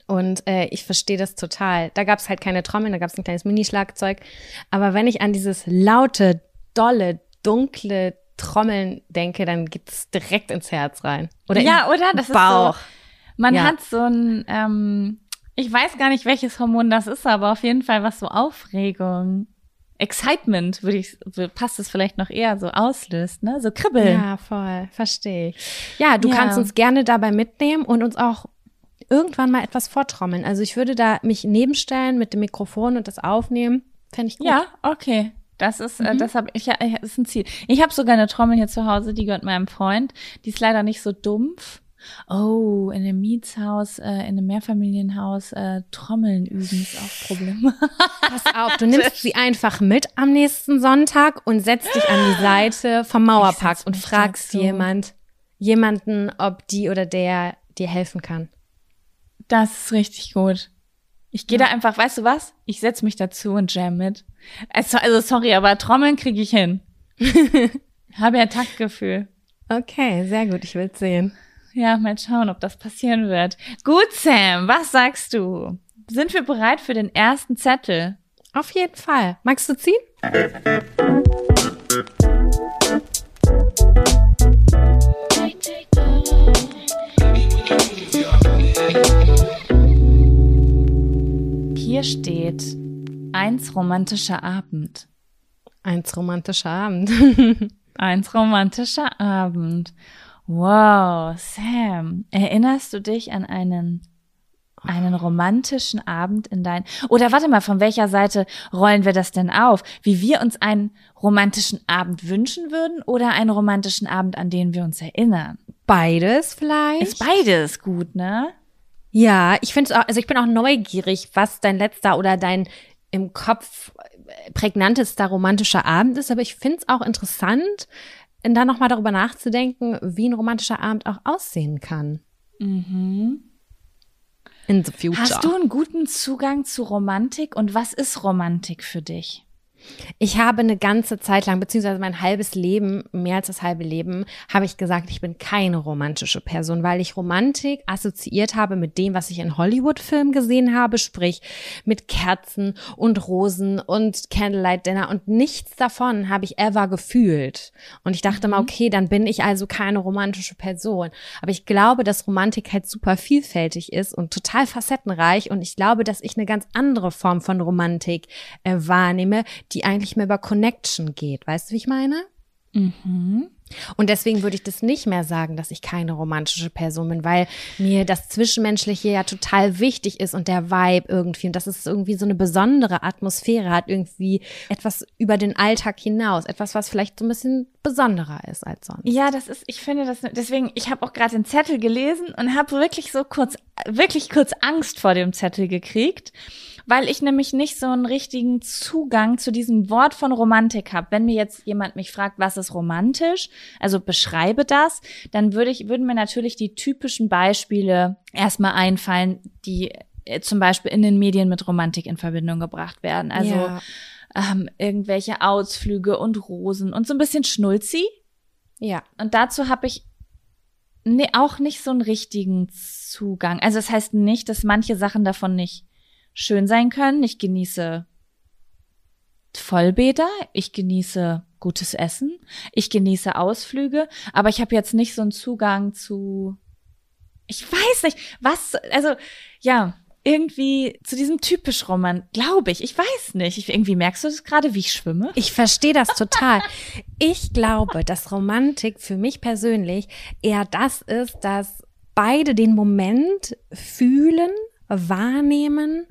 Und äh, ich verstehe das total. Da gab es halt keine Trommeln, da gab es ein kleines Minischlagzeug. Aber wenn ich an dieses laute, dolle, dunkle Trommeln denke, dann geht's direkt ins Herz rein. Oder ja, oder? Das Bauch. ist so. Man Ja. hat so ein, ähm, ich weiß gar nicht, welches Hormon das ist, aber auf jeden Fall was so Aufregung. Excitement, würde ich, passt es vielleicht noch eher so auslöst, ne? So kribbeln. Ja, voll, verstehe ich. Ja, du Ja. kannst uns gerne dabei mitnehmen und uns auch irgendwann mal etwas vortrommeln. Also ich würde da mich nebenstellen mit dem Mikrofon und das aufnehmen. Fände ich gut. Ja, okay. Das ist, äh, das habe ich, ja, das ist ein Ziel. Ich habe sogar eine Trommel hier zu Hause, die gehört meinem Freund. Die ist leider nicht so dumpf. Oh, in einem Mietshaus, äh, in einem Mehrfamilienhaus äh, Trommeln üben ist auch Problem. [laughs] Pass auf, du nimmst sie einfach mit am nächsten Sonntag und setzt dich an die Seite vom Mauerpark und fragst dazu. jemand, jemanden, ob die oder der dir helfen kann. Das ist richtig gut. Ich gehe da einfach, weißt du was? Ich setz mich dazu und jam mit. Also, also sorry, aber Trommeln kriege ich hin. [laughs] Habe ja Taktgefühl. Okay, sehr gut, ich will's sehen. Ja, mal schauen, ob das passieren wird. Gut, Sam, was sagst du? Sind wir bereit für den ersten Zettel? Auf jeden Fall. Magst du ziehen? Hier steht eins romantischer Abend. Eins romantischer Abend. [laughs] Eins romantischer Abend. Wow, Sam, erinnerst du dich an einen einen romantischen Abend in dein Oder warte mal, von welcher Seite rollen wir das denn auf? Wie wir uns einen romantischen Abend wünschen würden oder einen romantischen Abend, an den wir uns erinnern? Beides vielleicht? Ist beides gut, ne? Ja, ich finde auch, also ich bin auch neugierig, was dein letzter oder dein im Kopf prägnantester romantischer Abend ist, aber ich finde es auch interessant, da nochmal darüber nachzudenken, wie ein romantischer Abend auch aussehen kann. In the future. Hast du einen guten Zugang zu Romantik und was ist Romantik für dich? Ich habe eine ganze Zeit lang, beziehungsweise mein halbes Leben, mehr als das halbe Leben, habe ich gesagt, ich bin keine romantische Person, weil ich Romantik assoziiert habe mit dem, was ich in Hollywood-Filmen gesehen habe, sprich mit Kerzen und Rosen und Candlelight Dinner und nichts davon habe ich ever gefühlt. Und ich dachte mal, okay, dann bin ich also keine romantische Person. Aber ich glaube, dass Romantik halt super vielfältig ist und total facettenreich und ich glaube, dass ich eine ganz andere Form von Romantik äh, wahrnehme, die eigentlich mehr über Connection geht. Weißt du, wie ich meine? Und deswegen würde ich das nicht mehr sagen, dass ich keine romantische Person bin, weil mir das Zwischenmenschliche ja total wichtig ist und der Vibe irgendwie und dass es irgendwie so eine besondere Atmosphäre hat, irgendwie etwas über den Alltag hinaus, etwas, was vielleicht so ein bisschen besonderer ist als sonst. Ja, das ist, ich finde das, deswegen, ich habe auch gerade den Zettel gelesen und habe wirklich so kurz, wirklich kurz Angst vor dem Zettel gekriegt, weil ich nämlich nicht so einen richtigen Zugang zu diesem Wort von Romantik habe. Wenn mir jetzt jemand mich fragt, was ist romantisch, also beschreibe das, dann würde ich, würden mir natürlich die typischen Beispiele erstmal einfallen, die äh, zum Beispiel in den Medien mit Romantik in Verbindung gebracht werden. Also Ja. ähm, irgendwelche Ausflüge und Rosen und so ein bisschen Schnulzi. Ja. Und dazu habe ich ne, auch nicht so einen richtigen Zugang. Also das heißt nicht, dass manche Sachen davon nicht schön sein können. Ich genieße Vollbäder, ich genieße gutes Essen, ich genieße Ausflüge, aber ich habe jetzt nicht so einen Zugang zu, ich weiß nicht, was, also ja, irgendwie zu diesem typisch Roman, glaube ich, ich weiß nicht. Ich, irgendwie merkst du das gerade, wie ich schwimme? Ich verstehe das total. Ich glaube, dass Romantik für mich persönlich eher das ist, dass beide den Moment fühlen, wahrnehmen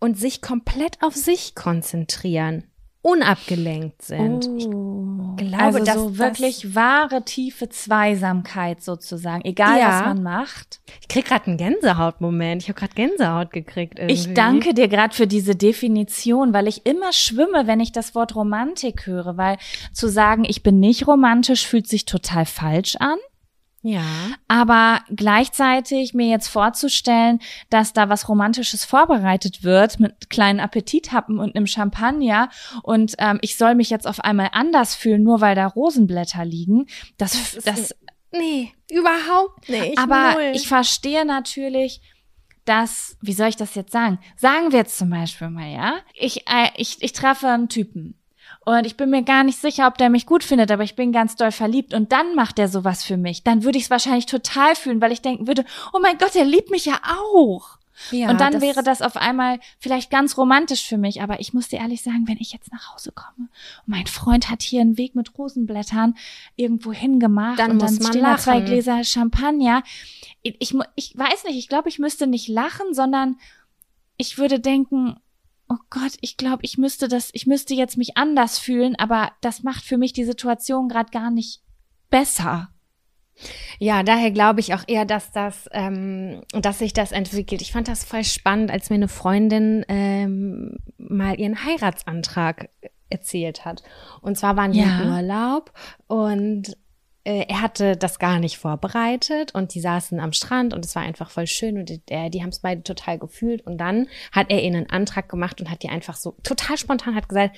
und sich komplett auf sich konzentrieren, unabgelenkt sind. Ich, glaube, also dass so wirklich wahre tiefe Zweisamkeit sozusagen, egal ja. was man macht. Ich krieg gerade einen Gänsehautmoment. Ich habe gerade Gänsehaut gekriegt. Irgendwie. Ich danke dir gerade für diese Definition, weil ich immer schwimme, wenn ich das Wort Romantik höre, weil zu sagen, ich bin nicht romantisch, fühlt sich total falsch an. Ja. Aber gleichzeitig mir jetzt vorzustellen, dass da was Romantisches vorbereitet wird mit kleinen Appetithappen und einem Champagner und ähm, ich soll mich jetzt auf einmal anders fühlen, nur weil da Rosenblätter liegen, das, das, das nee, überhaupt nicht. Aber null. ich verstehe natürlich, dass, wie soll ich das jetzt sagen? Sagen wir jetzt zum Beispiel mal, ja, ich, äh, ich, ich treffe einen Typen und ich bin mir gar nicht sicher, ob der mich gut findet, aber ich bin ganz doll verliebt und dann macht er sowas für mich. Dann würde ich es wahrscheinlich total fühlen, weil ich denken würde, oh mein Gott, er liebt mich ja auch. Ja, und dann das wäre das auf einmal vielleicht ganz romantisch für mich. Aber ich muss dir ehrlich sagen, wenn ich jetzt nach Hause komme und mein Freund hat hier einen Weg mit Rosenblättern irgendwo hingemacht dann und dann stehen da zwei Gläser Champagner. Ich, ich, ich weiß nicht, ich glaube, ich müsste nicht lachen, sondern ich würde denken, oh Gott, ich glaube, ich müsste das, ich müsste jetzt mich anders fühlen, aber das macht für mich die Situation gerade gar nicht besser. Ja, daher glaube ich auch eher, dass das, ähm, dass sich das entwickelt. Ich fand das voll spannend, als mir eine Freundin ähm, mal ihren Heiratsantrag erzählt hat. Und zwar waren die ja. im Urlaub und er hatte das gar nicht vorbereitet und die saßen am Strand und es war einfach voll schön und die, die haben es beide total gefühlt und dann hat er ihnen einen Antrag gemacht und hat die einfach so total spontan hat gesagt,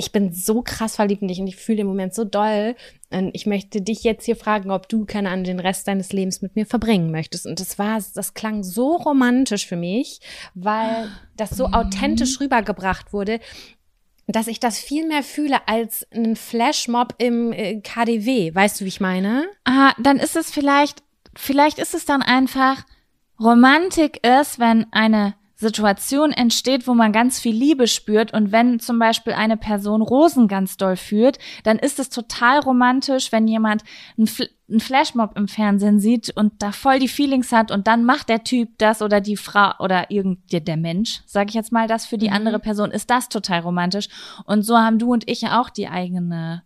ich bin so krass verliebt in dich und ich fühle den Moment so doll und ich möchte dich jetzt hier fragen, ob du keine Ahnung den Rest deines Lebens mit mir verbringen möchtest. Und das war das klang so romantisch für mich, weil das so authentisch rübergebracht wurde dass ich das viel mehr fühle als ein Flashmob im äh, KDW. Weißt du, wie ich meine? Ah, dann ist es vielleicht, vielleicht ist es dann einfach, Romantik ist, wenn eine Situation entsteht, wo man ganz viel Liebe spürt und wenn zum Beispiel eine Person Rosen ganz doll führt, dann ist es total romantisch, wenn jemand einen, Fl einen Flashmob im Fernsehen sieht und da voll die Feelings hat und dann macht der Typ das oder die Frau oder irgend der Mensch, sage ich jetzt mal, das für die mhm. andere Person ist das total romantisch und so haben du und ich ja auch die eigene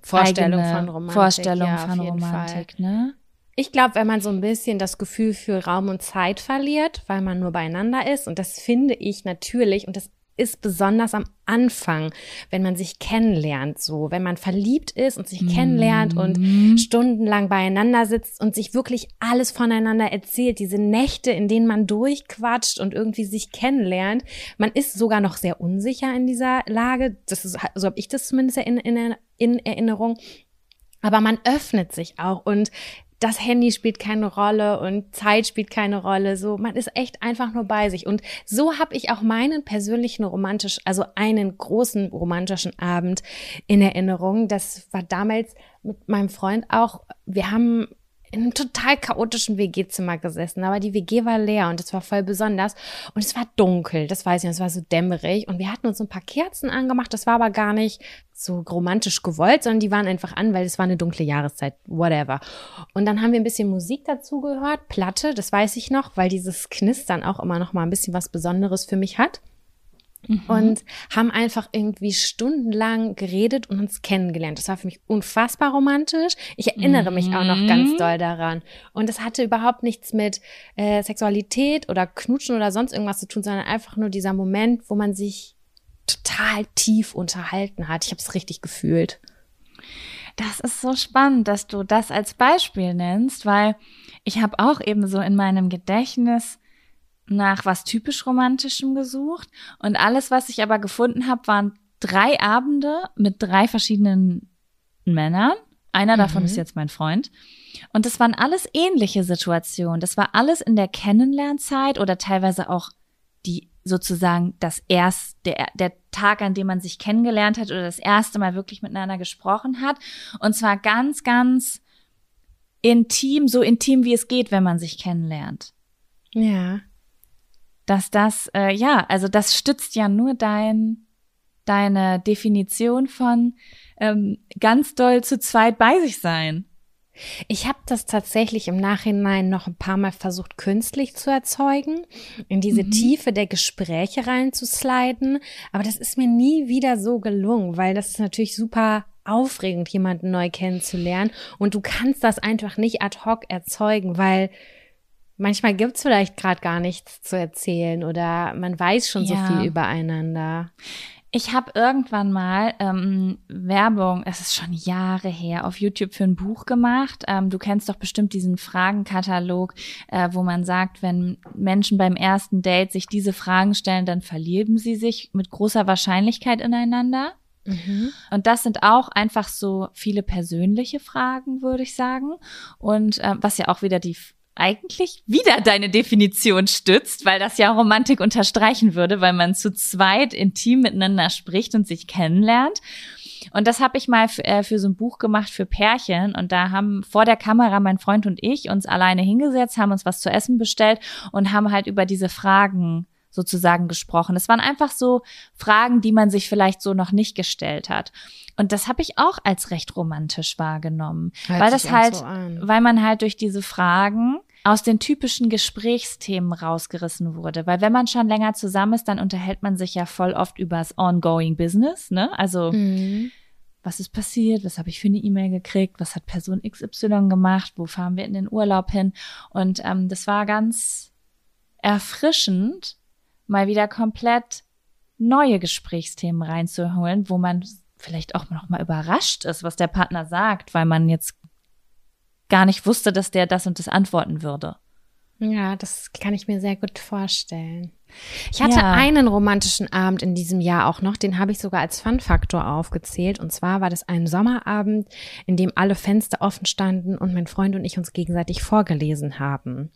Vorstellung eigene von Romantik. Vorstellung ja, von Romantik, Fall. ne? Ich glaube, wenn man so ein bisschen das Gefühl für Raum und Zeit verliert, weil man nur beieinander ist, und das finde ich natürlich, und das ist besonders am Anfang, wenn man sich kennenlernt, so, wenn man verliebt ist und sich mhm. kennenlernt und stundenlang beieinander sitzt und sich wirklich alles voneinander erzählt, diese Nächte, in denen man durchquatscht und irgendwie sich kennenlernt. Man ist sogar noch sehr unsicher in dieser Lage. Das ist, so habe ich das zumindest in, in, in Erinnerung. Aber man öffnet sich auch und das Handy spielt keine Rolle und Zeit spielt keine Rolle. So, man ist echt einfach nur bei sich. Und so habe ich auch meinen persönlichen romantisch, also einen großen romantischen Abend in Erinnerung. Das war damals mit meinem Freund auch. Wir haben in einem total chaotischen WG-Zimmer gesessen, aber die WG war leer und es war voll besonders. Und es war dunkel, das weiß ich, es war so dämmerig. Und wir hatten uns ein paar Kerzen angemacht, das war aber gar nicht so romantisch gewollt, sondern die waren einfach an, weil es war eine dunkle Jahreszeit, whatever. Und dann haben wir ein bisschen Musik dazu gehört, Platte, das weiß ich noch, weil dieses Knistern auch immer noch mal ein bisschen was Besonderes für mich hat mhm. und haben einfach irgendwie stundenlang geredet und uns kennengelernt. Das war für mich unfassbar romantisch. Ich erinnere mhm. mich auch noch ganz mhm. doll daran. Und es hatte überhaupt nichts mit äh, Sexualität oder Knutschen oder sonst irgendwas zu tun, sondern einfach nur dieser Moment, wo man sich total tief unterhalten hat. Ich habe es richtig gefühlt. Das ist so spannend, dass du das als Beispiel nennst, weil ich habe auch eben so in meinem Gedächtnis nach was typisch romantischem gesucht und alles, was ich aber gefunden habe, waren drei Abende mit drei verschiedenen Männern. Einer davon mhm. ist jetzt mein Freund. Und das waren alles ähnliche Situationen. Das war alles in der Kennenlernzeit oder teilweise auch die sozusagen das erste, der, der Tag, an dem man sich kennengelernt hat oder das erste Mal wirklich miteinander gesprochen hat. Und zwar ganz, ganz intim, so intim wie es geht, wenn man sich kennenlernt. Ja dass das, äh, ja, also das stützt ja nur dein, deine Definition von ähm, ganz doll zu zweit bei sich sein. Ich habe das tatsächlich im Nachhinein noch ein paar Mal versucht, künstlich zu erzeugen, in diese mhm. Tiefe der Gespräche reinzusliden. Aber das ist mir nie wieder so gelungen, weil das ist natürlich super aufregend, jemanden neu kennenzulernen. Und du kannst das einfach nicht ad hoc erzeugen, weil manchmal gibt's vielleicht gerade gar nichts zu erzählen oder man weiß schon Ja. so viel übereinander. Ich habe irgendwann mal ähm, Werbung, es ist schon Jahre her, auf YouTube für ein Buch gemacht. Ähm, du kennst doch bestimmt diesen Fragenkatalog, äh, wo man sagt, wenn Menschen beim ersten Date sich diese Fragen stellen, dann verlieben sie sich mit großer Wahrscheinlichkeit ineinander. Und das sind auch einfach so viele persönliche Fragen, würde ich sagen. Und äh, was ja auch wieder die eigentlich wieder deine Definition stützt, weil das ja Romantik unterstreichen würde, weil man zu zweit intim miteinander spricht und sich kennenlernt. Und das habe ich mal für, äh, für so ein Buch gemacht für Pärchen. Und da haben vor der Kamera mein Freund und ich uns alleine hingesetzt, haben uns was zu essen bestellt und haben halt über diese Fragen sozusagen gesprochen. Es waren einfach so Fragen, die man sich vielleicht so noch nicht gestellt hat. Und das habe ich auch als recht romantisch wahrgenommen, Hört weil das halt, so weil man halt durch diese Fragen aus den typischen Gesprächsthemen rausgerissen wurde. Weil wenn man schon länger zusammen ist, dann unterhält man sich ja voll oft über das ongoing Business, ne? Also Mhm. was ist passiert, was habe ich für eine E-Mail gekriegt, was hat Person XY gemacht, wo fahren wir in den Urlaub hin. Und ähm, das war ganz erfrischend, mal wieder komplett neue Gesprächsthemen reinzuholen, wo man vielleicht auch noch mal überrascht ist, was der Partner sagt, weil man jetzt gar nicht wusste, dass der das und das antworten würde. Ja, das kann ich mir sehr gut vorstellen. Ich hatte Ja. einen romantischen Abend in diesem Jahr auch noch, den habe ich sogar als Fun-Faktor aufgezählt. Und zwar war das ein Sommerabend, in dem alle Fenster offen standen und mein Freund und ich uns gegenseitig vorgelesen haben.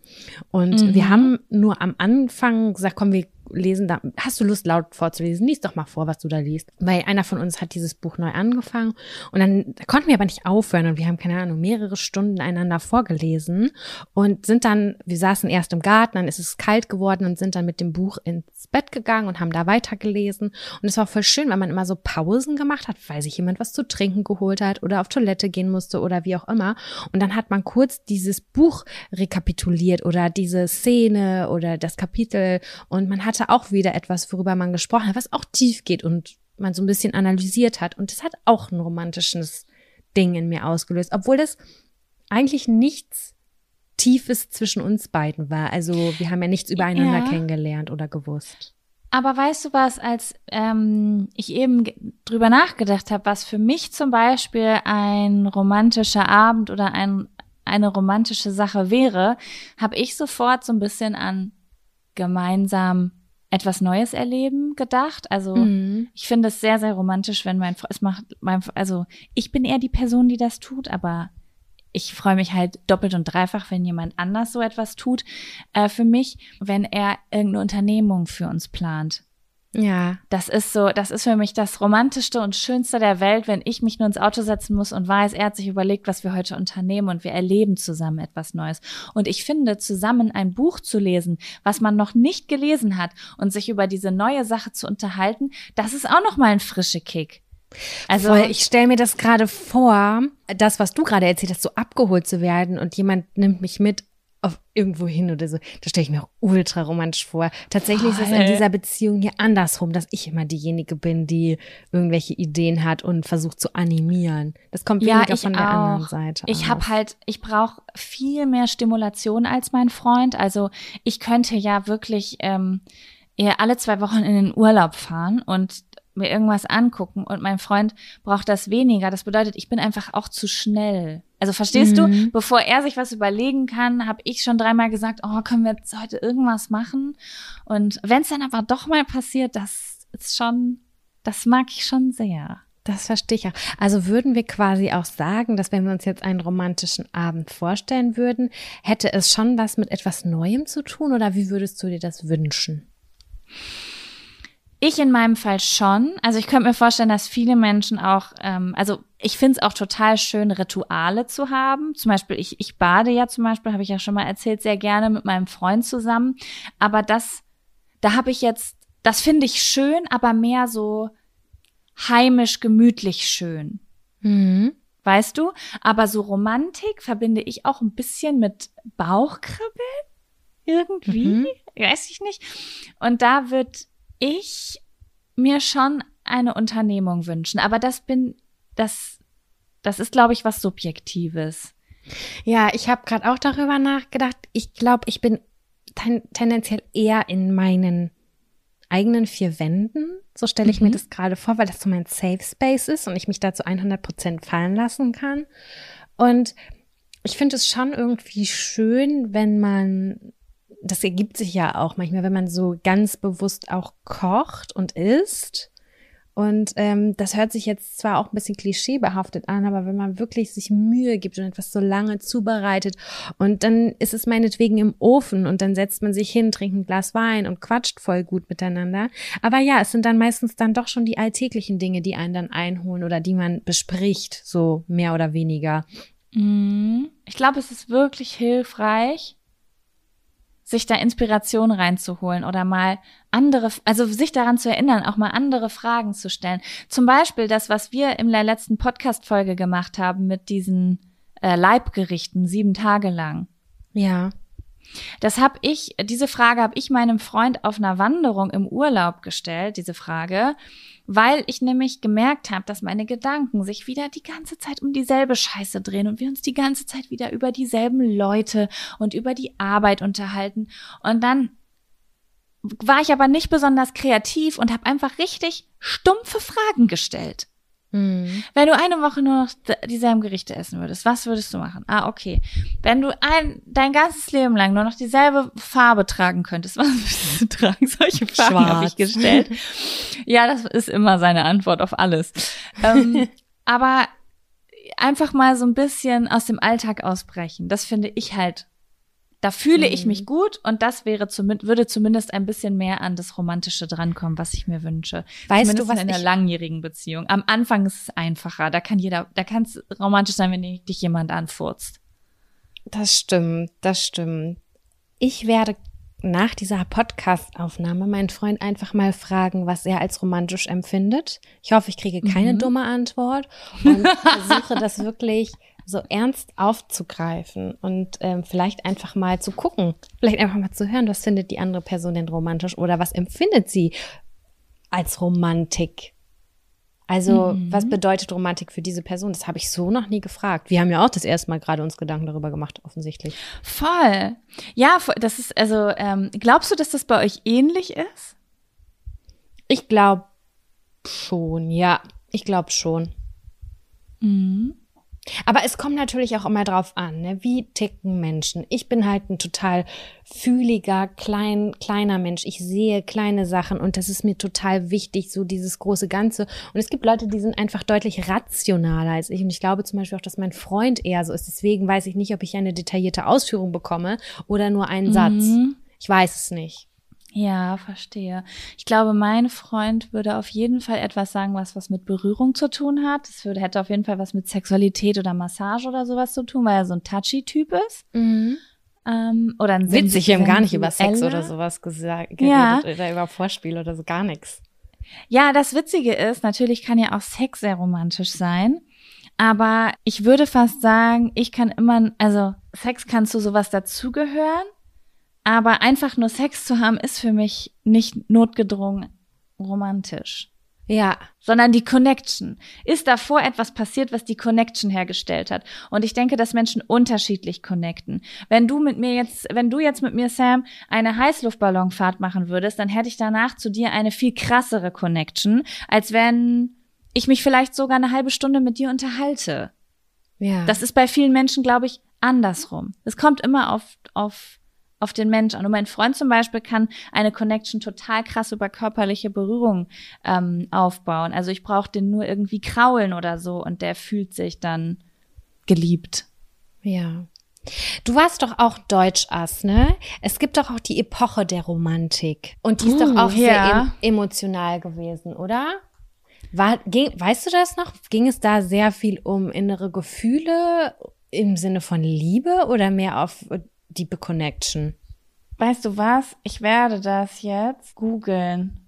Und Mhm. wir haben nur am Anfang gesagt, komm, wir lesen da. Hast du Lust, laut vorzulesen? Lies doch mal vor, was du da liest. Weil einer von uns hat dieses Buch neu angefangen und dann konnten wir aber nicht aufhören und wir haben, keine Ahnung, mehrere Stunden einander vorgelesen und sind dann, wir saßen erst im Garten, dann ist es kalt geworden und sind dann mit dem Buch ins Bett gegangen und haben da weitergelesen. Und es war voll schön, weil man immer so Pausen gemacht hat, weil sich jemand was zu trinken geholt hat oder auf Toilette gehen musste oder wie auch immer. Und dann hat man kurz dieses Buch rekapituliert oder diese Szene oder das Kapitel und man hatte auch wieder etwas, worüber man gesprochen hat, was auch tief geht und man so ein bisschen analysiert hat. Und das hat auch ein romantisches Ding in mir ausgelöst, obwohl das eigentlich nichts Tiefes zwischen uns beiden war. Also wir haben ja nichts übereinander Ja. kennengelernt oder gewusst. Aber weißt du was, als ähm, ich eben drüber nachgedacht habe, was für mich zum Beispiel ein romantischer Abend oder ein, eine romantische Sache wäre, habe ich sofort so ein bisschen an gemeinsam etwas Neues erleben gedacht. Also Mhm. ich finde es sehr, sehr romantisch, wenn mein Freund, es macht, mein, also ich bin eher die Person, die das tut, aber ich freue mich halt doppelt und dreifach, wenn jemand anders so etwas tut äh, für mich, wenn er irgendeine Unternehmung für uns plant. Ja, Das ist so, das ist für mich das romantischste und schönste der Welt, wenn ich mich nur ins Auto setzen muss und weiß, er hat sich überlegt, was wir heute unternehmen und wir erleben zusammen etwas Neues. Und ich finde, zusammen ein Buch zu lesen, was man noch nicht gelesen hat und sich über diese neue Sache zu unterhalten, das ist auch noch mal ein frische Kick. Also Voll, ich stelle mir das gerade vor, das, was du gerade erzählt hast, so abgeholt zu werden und jemand nimmt mich mit auf irgendwo hin oder so. Das stelle ich mir auch ultra romantisch vor. Tatsächlich ist es in Voll. dieser Beziehung hier andersrum, dass ich immer diejenige bin, die irgendwelche Ideen hat und versucht zu animieren. Das kommt Ja, weniger von der anderen. Seite. Ich habe halt, ich brauche viel mehr Stimulation als mein Freund. Also ich könnte ja wirklich ähm, eher alle zwei Wochen in den Urlaub fahren und mir irgendwas angucken und mein Freund braucht das weniger. Das bedeutet, ich bin einfach auch zu schnell. Also verstehst Mhm. du, bevor er sich was überlegen kann, habe ich schon dreimal gesagt, oh, können wir jetzt heute irgendwas machen? Und wenn es dann aber doch mal passiert, das ist schon, das mag ich schon sehr. Das verstehe ich auch. Also würden wir quasi auch sagen, dass wenn wir uns jetzt einen romantischen Abend vorstellen würden, hätte es schon was mit etwas Neuem zu tun oder wie würdest du dir das wünschen? Ich in meinem Fall schon. Also ich könnte mir vorstellen, dass viele Menschen auch, ähm, also ich finde es auch total schön, Rituale zu haben. Zum Beispiel, ich, ich bade ja zum Beispiel, habe ich ja schon mal erzählt, sehr gerne mit meinem Freund zusammen. Aber das, da habe ich jetzt, das finde ich schön, aber mehr so heimisch, gemütlich schön. Mhm. Weißt du? Aber so Romantik verbinde ich auch ein bisschen mit Bauchkribbeln. Irgendwie. Mhm. Weiß ich nicht. Und da würde ich mir schon eine Unternehmung wünschen. Aber das bin, das, das ist, glaube ich, was Subjektives. Ja, ich habe gerade auch darüber nachgedacht. Ich glaube, ich bin ten tendenziell eher in meinen eigenen vier Wänden. So stelle ich mhm. mir das gerade vor, weil das so mein Safe Space ist und ich mich da zu 100 Prozent fallen lassen kann. Und ich finde es schon irgendwie schön, wenn man, das ergibt sich ja auch manchmal, wenn man so ganz bewusst auch kocht und isst und ähm, das hört sich jetzt zwar auch ein bisschen klischeebehaftet an, aber wenn man wirklich sich Mühe gibt und etwas so lange zubereitet und dann ist es meinetwegen im Ofen und dann setzt man sich hin, trinkt ein Glas Wein und quatscht voll gut miteinander. Aber ja, es sind dann meistens dann doch schon die alltäglichen Dinge, die einen dann einholen oder die man bespricht, so mehr oder weniger. Mhm. Ich glaube, es ist wirklich hilfreich, sich da Inspiration reinzuholen oder mal andere, also sich daran zu erinnern, auch mal andere Fragen zu stellen. Zum Beispiel das, was wir in der letzten Podcast-Folge gemacht haben mit diesen äh, Leibgerichten, sieben Tage lang. Ja. Das habe ich, diese Frage habe ich meinem Freund auf einer Wanderung im Urlaub gestellt, diese Frage weil ich nämlich gemerkt habe, dass meine Gedanken sich wieder die ganze Zeit um dieselbe Scheiße drehen und wir uns die ganze Zeit wieder über dieselben Leute und über die Arbeit unterhalten. Und dann war ich aber nicht besonders kreativ und habe einfach richtig stumpfe Fragen gestellt. Mhm. Wenn du eine Woche nur noch dieselben Gerichte essen würdest, was würdest du machen? Ah, okay. Wenn du ein, dein ganzes Leben lang nur noch dieselbe Farbe tragen könntest, [laughs] was würdest du tragen? Solche Fragen habe ich gestellt. ja, das ist immer seine Antwort auf alles. ähm, [laughs] aber einfach mal so ein bisschen aus dem Alltag ausbrechen, das finde ich halt da fühle mhm. ich mich mhm. gut und das wäre zumindest, würde zumindest ein bisschen mehr an das Romantische drankommen, was ich mir wünsche. Weißt zumindest du, was in einer langjährigen Beziehung. Am Anfang ist es einfacher. Da kann jeder, da kann es romantisch sein, wenn dich jemand anfurzt. Das stimmt, das stimmt. Ich werde nach dieser Podcast-Aufnahme meinen Freund einfach mal fragen, was er als romantisch empfindet. Ich hoffe, ich kriege keine mhm. dumme Antwort und versuche das wirklich so ernst aufzugreifen und ähm, vielleicht einfach mal zu gucken, vielleicht einfach mal zu hören, was findet die andere Person denn romantisch oder was empfindet sie als Romantik. Also, mhm. was bedeutet Romantik für diese Person? Das habe ich so noch nie gefragt. Wir haben ja auch das erste Mal gerade uns Gedanken darüber gemacht, offensichtlich. Voll. Ja, das ist, also, ähm, glaubst du, dass das bei euch ähnlich ist? Ich glaube schon, ja. Ich glaube schon. Mhm. Aber es kommt natürlich auch immer drauf an, ne? wie ticken Menschen. Ich bin halt ein total fühliger, klein, kleiner Mensch. Ich sehe kleine Sachen und das ist mir total wichtig, so dieses große Ganze. Und es gibt Leute, die sind einfach deutlich rationaler als ich. Und ich glaube zum Beispiel auch, dass mein Freund eher so ist. Deswegen weiß ich nicht, ob ich eine detaillierte Ausführung bekomme oder nur einen mhm. Satz. Ich weiß es nicht. Ja, verstehe. Ich glaube, mein Freund würde auf jeden Fall etwas sagen, was was mit Berührung zu tun hat. Es würde hätte auf jeden Fall was mit Sexualität oder Massage oder sowas zu tun, weil er so ein touchy-Typ ist. Mhm. Ähm, oder ein Witzig, wir haben gar nicht über Sex oder sowas gesagt, geredet ja. oder über Vorspiel oder so gar nichts. Ja, das Witzige ist, natürlich kann ja auch Sex sehr romantisch sein. Aber ich würde fast sagen, ich kann immer, also Sex kann zu sowas dazugehören. Aber einfach nur Sex zu haben, ist für mich nicht notgedrungen romantisch. Ja. Sondern die Connection. Ist davor etwas passiert, was die Connection hergestellt hat? Und ich denke, dass Menschen unterschiedlich connecten. Wenn du mit mir jetzt, wenn du jetzt mit mir, Sam, eine Heißluftballonfahrt machen würdest, dann hätte ich danach zu dir eine viel krassere Connection, als wenn ich mich vielleicht sogar eine halbe Stunde mit dir unterhalte. Ja. Das ist bei vielen Menschen, glaube ich, andersrum. Es kommt immer auf, auf auf den Mensch an. Und mein Freund zum Beispiel kann eine Connection total krass über körperliche Berührung ähm, aufbauen. Also ich brauche den nur irgendwie kraulen oder so und der fühlt sich dann geliebt. Ja. Du warst doch auch Deutschass, ne? Es gibt doch auch die Epoche der Romantik. Und die ist uh, doch auch ja. sehr em emotional gewesen, oder? War, ging, weißt du das noch? Ging es da sehr viel um innere Gefühle im Sinne von Liebe oder mehr auf Deep Connection. Weißt du was? Ich werde das jetzt googeln,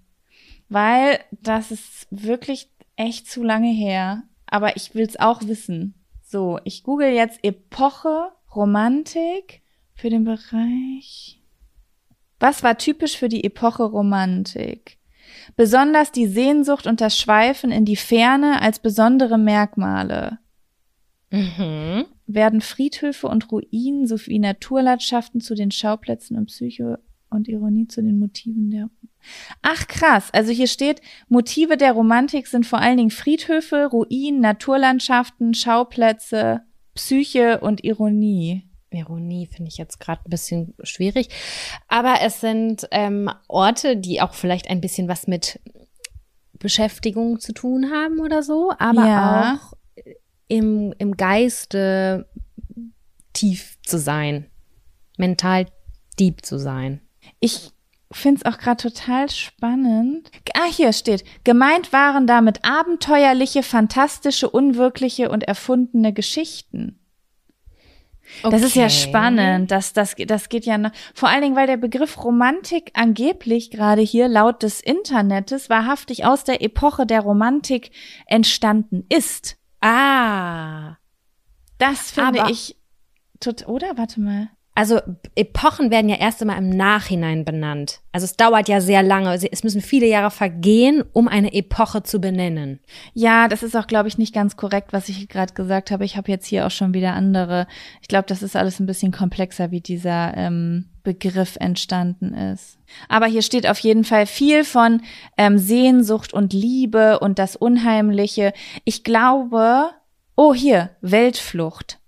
weil das ist wirklich echt zu lange her. Aber ich will es auch wissen. So, ich google jetzt Epoche Romantik für den Bereich. Was war typisch für die Epoche Romantik? besonders die Sehnsucht und das Schweifen in die Ferne als besondere Merkmale. Mhm. Werden Friedhöfe und Ruinen sowie Naturlandschaften zu den Schauplätzen und Psyche und Ironie zu den Motiven der. Ach krass, also hier steht, Motive der Romantik sind vor allen Dingen Friedhöfe, Ruinen, Naturlandschaften, Schauplätze, Psyche und Ironie. Ironie finde ich jetzt gerade ein bisschen schwierig. Aber es sind ähm, Orte, die auch vielleicht ein bisschen was mit Beschäftigung zu tun haben oder so, aber Ja. auch im, im Geiste tief zu sein, mental deep zu sein. Ich finde es auch gerade total spannend. Ah, hier steht, gemeint waren damit abenteuerliche, fantastische, unwirkliche und erfundene Geschichten. Das ist ja Okay. spannend. Das, das, das geht ja noch. Vor allen Dingen, weil der Begriff Romantik angeblich gerade hier laut des Internets wahrhaftig aus der Epoche der Romantik entstanden ist. Ah. Das finde Aber- ich tot, oder? Warte mal. Also Epochen werden ja erst einmal im Nachhinein benannt. Also es dauert ja sehr lange. Es müssen viele Jahre vergehen, um eine Epoche zu benennen. Ja, das ist auch, glaube ich, nicht ganz korrekt, was ich gerade gesagt habe. Ich habe jetzt hier auch schon wieder andere. Ich glaube, das ist alles ein bisschen komplexer, wie dieser ähm, Begriff entstanden ist. Aber hier steht auf jeden Fall viel von ähm, Sehnsucht und Liebe und das Unheimliche. Ich glaube, oh hier, Weltflucht.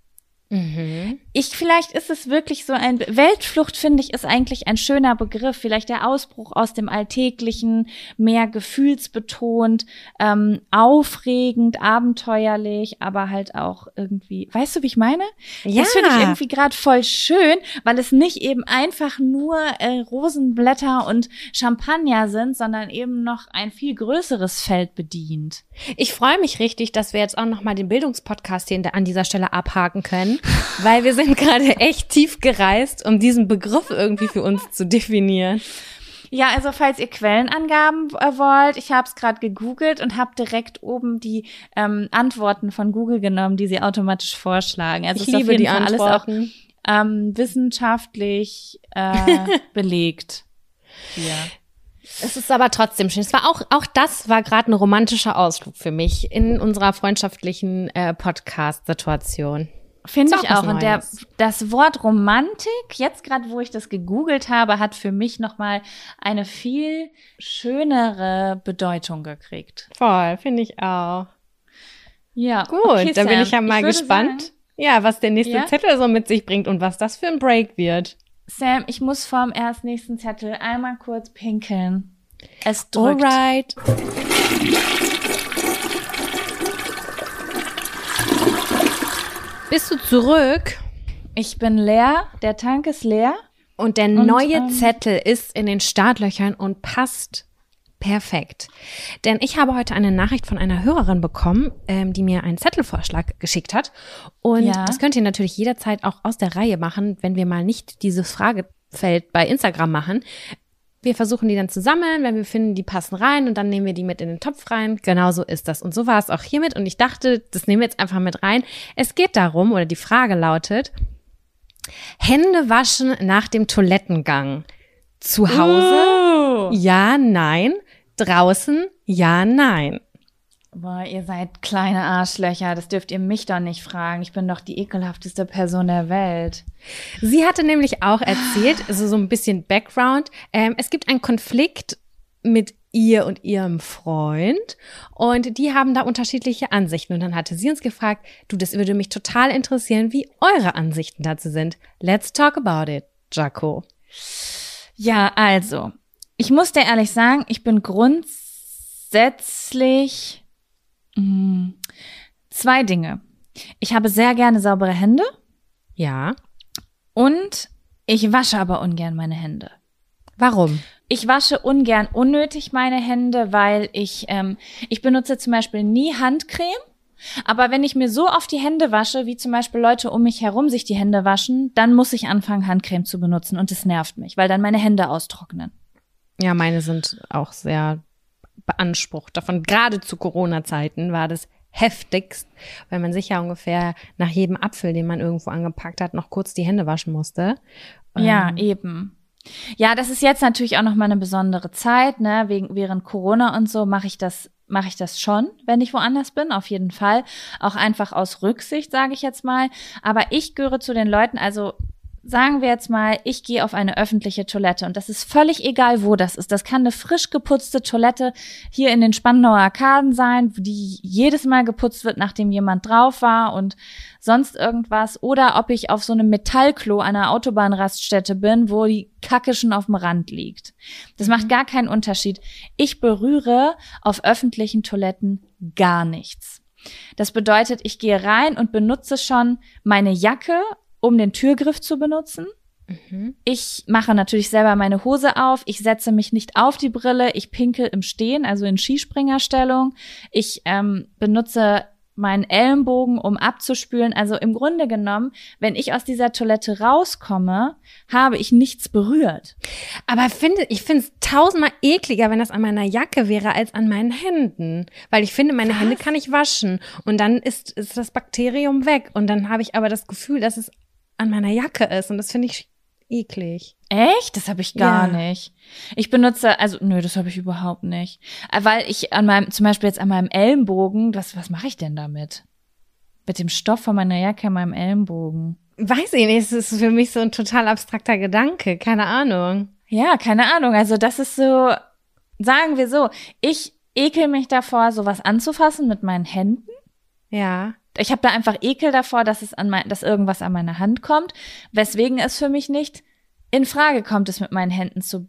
Mhm. Ich, vielleicht ist es wirklich so ein, Weltflucht finde ich ist eigentlich ein schöner Begriff. Vielleicht der Ausbruch aus dem Alltäglichen, mehr gefühlsbetont, ähm, aufregend, abenteuerlich, aber halt auch irgendwie, weißt du, wie ich meine? Ja. Das finde ich irgendwie gerade voll schön, weil es nicht eben einfach nur äh, Rosenblätter und Champagner sind, sondern eben noch ein viel größeres Feld bedient. Ich freue mich richtig, dass wir jetzt auch noch mal den Bildungspodcast hier an dieser Stelle abhaken können, weil wir sind gerade echt tief gereist, um diesen Begriff irgendwie für uns zu definieren. Ja, also falls ihr Quellenangaben äh, wollt, ich habe es gerade gegoogelt und habe direkt oben die ähm, Antworten von Google genommen, die sie automatisch vorschlagen. Also Ich ist auf liebe jeden die Fall alles auch Antworten. ähm, wissenschaftlich äh, [laughs] belegt. Ja. Es ist aber trotzdem schön. Es war auch, auch das war gerade ein romantischer Ausflug für mich in unserer freundschaftlichen äh, Podcast-Situation. Finde ich auch Und der, das Wort Romantik, jetzt gerade, wo ich das gegoogelt habe, hat für mich nochmal eine viel schönere Bedeutung gekriegt. Voll, finde ich auch. Ja, Gut, okay, dann bin ich ja mal würde gespannt, Sagen, ja, was der nächste Ja? Zettel so mit sich bringt und was das für ein Break wird. Sam, ich muss vorm erst nächsten Zettel einmal kurz pinkeln. Es drückt. Alright. Bist du zurück? Ich bin leer, der Tank ist leer. Und der Und, neue ähm, Zettel ist in den Startlöchern und passt perfekt. Denn ich habe heute eine Nachricht von einer Hörerin bekommen, ähm, die mir einen Zettelvorschlag geschickt hat. Und Ja. das könnt ihr natürlich jederzeit auch aus der Reihe machen, wenn wir mal nicht dieses Fragefeld bei Instagram machen. Wir versuchen die dann zu sammeln, wenn wir finden, die passen rein und dann nehmen wir die mit in den Topf rein. Genau so ist das. Und so war es auch hiermit. Und ich dachte, das nehmen wir jetzt einfach mit rein. Es geht darum, oder die Frage lautet, Hände waschen nach dem Toilettengang. Zu Hause? Ja, nein. Draußen? Ja, nein. Boah, ihr seid kleine Arschlöcher. Das dürft ihr mich doch nicht fragen. Ich bin doch die ekelhafteste Person der Welt. Sie hatte nämlich auch erzählt, [sighs] also so ein bisschen Background. Ähm, es gibt einen Konflikt mit ihr und ihrem Freund und die haben da unterschiedliche Ansichten. Und dann hatte sie uns gefragt, du, das würde mich total interessieren, wie eure Ansichten dazu sind. Let's talk about it, Jaco. Ja, also, ich muss dir ehrlich sagen, ich bin grundsätzlich mh, zwei Dinge. Ich habe sehr gerne saubere Hände Ja. und ich wasche aber ungern meine Hände. Warum? Ich wasche ungern unnötig meine Hände, weil ich, ähm, ich benutze zum Beispiel nie Handcreme. Aber wenn ich mir so oft die Hände wasche, wie zum Beispiel Leute um mich herum sich die Hände waschen, dann muss ich anfangen, Handcreme zu benutzen und es nervt mich, weil dann meine Hände austrocknen. Ja, meine sind auch sehr beansprucht. Davon gerade zu Corona-Zeiten war das heftigst, weil man sich ja ungefähr nach jedem Apfel, den man irgendwo angepackt hat, noch kurz die Hände waschen musste. Ja, Ähm, eben. Ja, das ist jetzt natürlich auch noch mal eine besondere Zeit, ne? Wegen während Corona und so mache ich das mache ich das schon, wenn ich woanders bin, auf jeden Fall. Auch einfach aus Rücksicht, sage ich jetzt mal. Aber ich gehöre zu den Leuten, also sagen wir jetzt mal, ich gehe auf eine öffentliche Toilette und das ist völlig egal, wo das ist. Das kann eine frisch geputzte Toilette hier in den Spandauer Arkaden sein, die jedes Mal geputzt wird, nachdem jemand drauf war und sonst irgendwas. Oder ob ich auf so einem Metallklo einer Autobahnraststätte bin, wo die Kacke schon auf dem Rand liegt. Das macht mhm. gar keinen Unterschied. Ich berühre auf öffentlichen Toiletten gar nichts. Das bedeutet, ich gehe rein und benutze schon meine Jacke um den Türgriff zu benutzen. Mhm. Ich mache natürlich selber meine Hose auf. Ich setze mich nicht auf die Brille. Ich pinkel im Stehen, also in Skispringerstellung. Ich ähm, benutze meinen Ellenbogen, um abzuspülen. Also im Grunde genommen, wenn ich aus dieser Toilette rauskomme, habe ich nichts berührt. Aber finde, ich finde es tausendmal ekliger, wenn das an meiner Jacke wäre, als an meinen Händen. Weil ich finde, meine Was? Hände kann ich waschen. Und dann ist, ist das Bakterium weg. Und dann habe ich aber das Gefühl, dass es an meiner Jacke ist. Und das finde ich eklig. Echt? Das habe ich gar ja. nicht. Ich benutze, also nö, das habe ich überhaupt nicht. Äh, weil ich an meinem, zum Beispiel jetzt an meinem Ellenbogen, was, was mache ich denn damit? Mit dem Stoff von meiner Jacke an meinem Ellenbogen. Weiß ich nicht, es ist für mich so ein total abstrakter Gedanke, keine Ahnung. Ja, keine Ahnung. Also das ist so, sagen wir so, ich ekel mich davor, sowas anzufassen mit meinen Händen. Ja ich habe da einfach Ekel davor, dass es an mein, dass irgendwas an meine Hand kommt, weswegen es für mich nicht in Frage kommt, es mit meinen Händen zu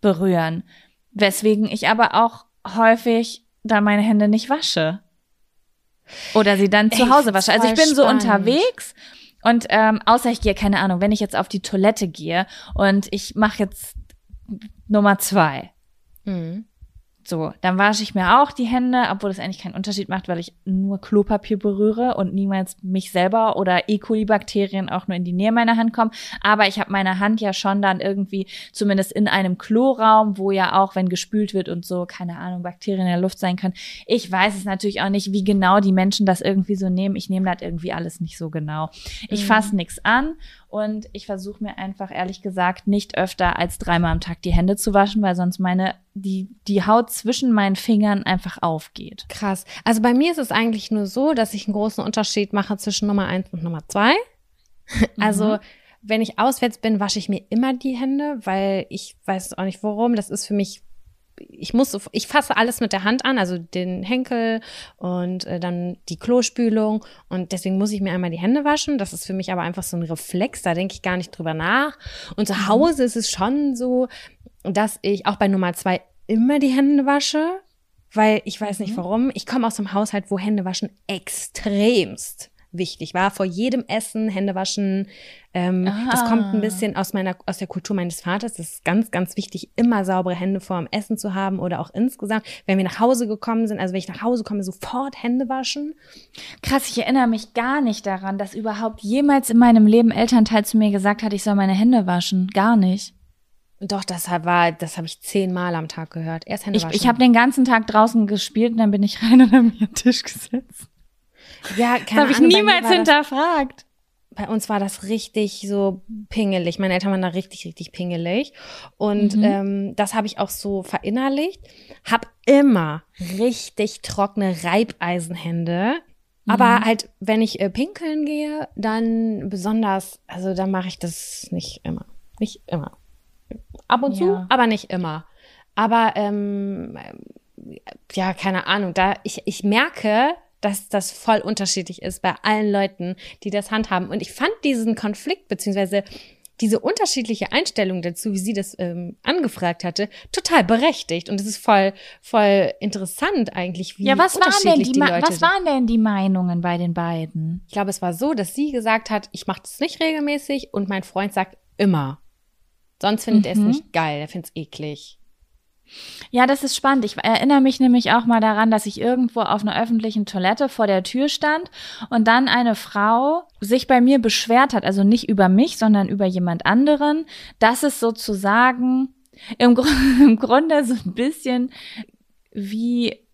berühren. Weswegen ich aber auch häufig da meine Hände nicht wasche. Oder sie dann zu Hause wasche. Also ich bin so unterwegs und ähm, außer ich gehe, keine Ahnung, wenn ich jetzt auf die Toilette gehe und ich mache jetzt Nummer zwei. Mhm. So, dann wasche ich mir auch die Hände, obwohl das eigentlich keinen Unterschied macht, weil ich nur Klopapier berühre und niemals mich selber oder E. coli-Bakterien auch nur in die Nähe meiner Hand kommen. Aber ich habe meine Hand ja schon dann irgendwie, zumindest in einem Kloraum, wo ja auch, wenn gespült wird und so, keine Ahnung, Bakterien in der Luft sein können. Ich weiß es natürlich auch nicht, wie genau die Menschen das irgendwie so nehmen. Ich nehme das irgendwie alles nicht so genau. Ich mhm. fasse nichts an und ich versuche mir einfach, ehrlich gesagt, nicht öfter als dreimal am Tag die Hände zu waschen, weil sonst meine, die, die Haut zwischen meinen Fingern einfach aufgeht. Krass. Also bei mir ist es eigentlich nur so, dass ich einen großen Unterschied mache zwischen Nummer eins und Nummer zwei. [laughs] Also, mhm. wenn ich auswärts bin, wasche ich mir immer die Hände, weil ich weiß auch nicht warum. Das ist für mich ich muss, ich fasse alles mit der Hand an, also den Henkel und äh, dann die Klospülung und deswegen muss ich mir einmal die Hände waschen. Das ist für mich aber einfach so ein Reflex, da denke ich gar nicht drüber nach. Und zu mhm. Hause ist es schon so, dass ich auch bei Nummer zwei immer die Hände wasche, weil ich weiß nicht mhm. warum. Ich komme aus einem Haushalt, wo Hände waschen extremst wichtig war. Vor jedem Essen Hände waschen. Ähm, das kommt ein bisschen aus meiner, aus der Kultur meines Vaters. Das ist ganz, ganz wichtig, immer saubere Hände vor dem Essen zu haben oder auch insgesamt, wenn wir nach Hause gekommen sind. Also wenn ich nach Hause komme, sofort Hände waschen. Krass, ich erinnere mich gar nicht daran, dass überhaupt jemals in meinem Leben Elternteil zu mir gesagt hat, ich soll meine Hände waschen. Gar nicht. Doch, das war, das habe ich zehnmal am Tag gehört. Erst Hände ich, waschen. Ich habe den ganzen Tag draußen gespielt und dann bin ich rein und habe mir den Tisch gesetzt. Ja, keine das habe ich niemals hinterfragt. bei uns war das richtig so pingelig. Meine Eltern waren da richtig, richtig pingelig. Und mhm. ähm, das habe ich auch so verinnerlicht. Hab immer richtig trockene Reibeisenhände. Mhm. Aber halt, wenn ich äh, pinkeln gehe, dann besonders, also dann mache ich das nicht immer. Nicht immer. Ab und ja. zu, aber nicht immer. Aber ähm, ja, keine Ahnung, da ich, ich merke, dass das voll unterschiedlich ist bei allen Leuten, die das handhaben. Und ich fand diesen Konflikt beziehungsweise diese unterschiedliche Einstellung dazu, wie sie das ähm, angefragt hatte, total berechtigt. Und es ist voll, voll interessant eigentlich, wie ja, was unterschiedlich waren denn die, die Leute Was waren denn die Meinungen bei den beiden? Ich glaube, es war so, dass sie gesagt hat, ich mache das nicht regelmäßig und mein Freund sagt immer. Sonst findet mhm. er es nicht geil, er findet es eklig. Ja, das ist spannend. Ich erinnere mich nämlich auch mal daran, dass ich irgendwo auf einer öffentlichen Toilette vor der Tür stand und dann eine Frau sich bei mir beschwert hat, also nicht über mich, sondern über jemand anderen, dass es sozusagen im, Gr [laughs] im Grunde so ein bisschen wie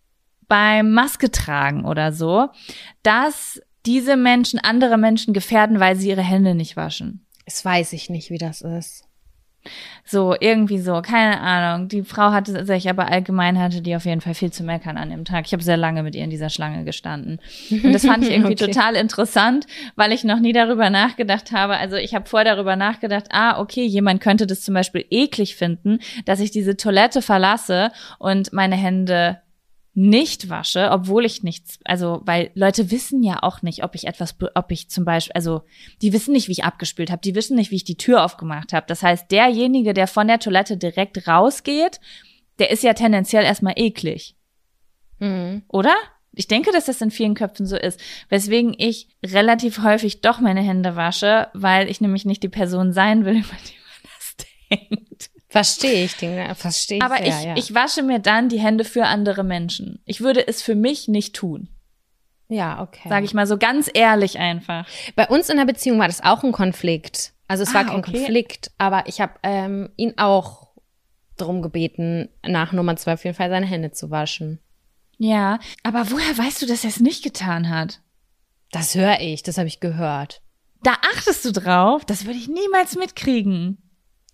beim Maske tragen oder so, dass diese Menschen andere Menschen gefährden, weil sie ihre Hände nicht waschen. Das weiß ich nicht, wie das ist. So, irgendwie so, keine Ahnung. Die Frau hatte sich aber allgemein hatte die auf jeden Fall viel zu meckern an dem Tag. Ich habe sehr lange mit ihr in dieser Schlange gestanden. Und das fand ich [laughs] irgendwie Okay. total interessant, weil ich noch nie darüber nachgedacht habe. Also ich habe vorher darüber nachgedacht, ah, okay, jemand könnte das zum Beispiel eklig finden, dass ich diese Toilette verlasse und meine Hände nicht wasche, obwohl ich nichts, also weil Leute wissen ja auch nicht, ob ich etwas, ob ich zum Beispiel, also die wissen nicht, wie ich abgespült habe, die wissen nicht, wie ich die Tür aufgemacht habe. Das heißt, derjenige, der von der Toilette direkt rausgeht, der ist ja tendenziell erstmal eklig, Mhm. oder? Ich denke, dass das in vielen Köpfen so ist, weswegen ich relativ häufig doch meine Hände wasche, weil ich nämlich nicht die Person sein will, [laughs] über die man das denkt. Verstehe ich, den, verstehe ich Aber sehr, ich, ja. ich wasche mir dann die Hände für andere Menschen. Ich würde es für mich nicht tun. ja, okay. Sage ich mal so ganz ehrlich einfach. Bei uns in der Beziehung war das auch ein Konflikt. Also es war Ah, kein okay. Konflikt, aber ich habe ähm, ihn auch darum gebeten, nach Nummer zwei auf jeden Fall seine Hände zu waschen. Ja, aber woher weißt du, dass er es nicht getan hat? Das höre ich, das habe ich gehört. Da achtest du drauf? Das würde ich niemals mitkriegen.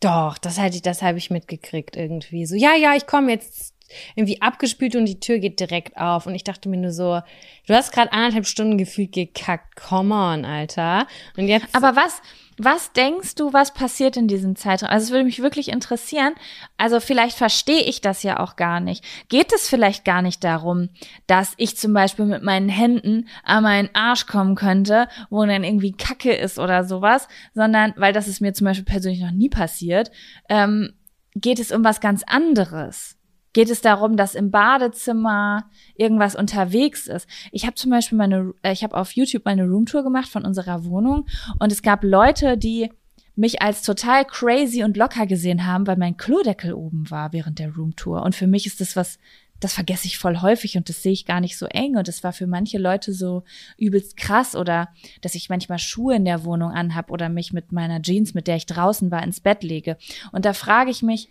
Doch, das hätte ich, das habe ich mitgekriegt irgendwie. So, ja, ja, ich komme jetzt irgendwie abgespült und die Tür geht direkt auf. Und ich dachte mir nur so, du hast gerade anderthalb Stunden gefühlt gekackt. Come on, Alter. Und jetzt. Aber was, was denkst du, was passiert in diesem Zeitraum? Also es würde mich wirklich interessieren. Also vielleicht verstehe ich das ja auch gar nicht. Geht es vielleicht gar nicht darum, dass ich zum Beispiel mit meinen Händen an meinen Arsch kommen könnte, wo dann irgendwie Kacke ist oder sowas, sondern, weil das ist mir zum Beispiel persönlich noch nie passiert, ähm, geht es um was ganz anderes. Geht es darum, dass im Badezimmer irgendwas unterwegs ist? Ich habe zum Beispiel meine, äh, ich habe auf YouTube meine Roomtour gemacht von unserer Wohnung und es gab Leute, die mich als total crazy und locker gesehen haben, weil mein Klodeckel oben war während der Roomtour. Und für mich ist das was, das vergesse ich voll häufig und das sehe ich gar nicht so eng. Und das war für manche Leute so übelst krass oder dass ich manchmal Schuhe in der Wohnung anhab oder mich mit meiner Jeans, mit der ich draußen war, ins Bett lege. Und da frage ich mich,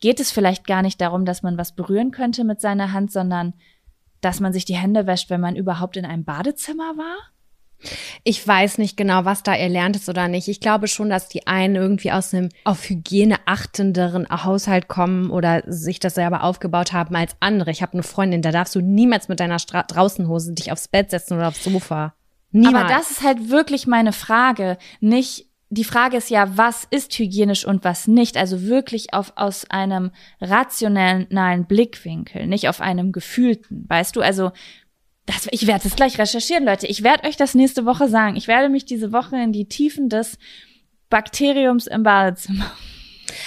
geht es vielleicht gar nicht darum, dass man was berühren könnte mit seiner Hand, sondern dass man sich die Hände wäscht, wenn man überhaupt in einem Badezimmer war? Ich weiß nicht genau, was da erlernt ist oder nicht. Ich glaube schon, dass die einen irgendwie aus einem auf Hygiene achtenderen Haushalt kommen oder sich das selber aufgebaut haben als andere. Ich habe eine Freundin, da darfst du niemals mit deiner Stra Draußenhose dich aufs Bett setzen oder aufs Sofa. Niemals. Aber das ist halt wirklich meine Frage. Nicht, die Frage ist ja, was ist hygienisch und was nicht? Also wirklich auf, aus einem rationalen Blickwinkel, nicht auf einem gefühlten. Weißt du, also, das, ich werde es gleich recherchieren, Leute. Ich werde euch das nächste Woche sagen. Ich werde mich diese Woche in die Tiefen des Bakteriums im Badezimmer.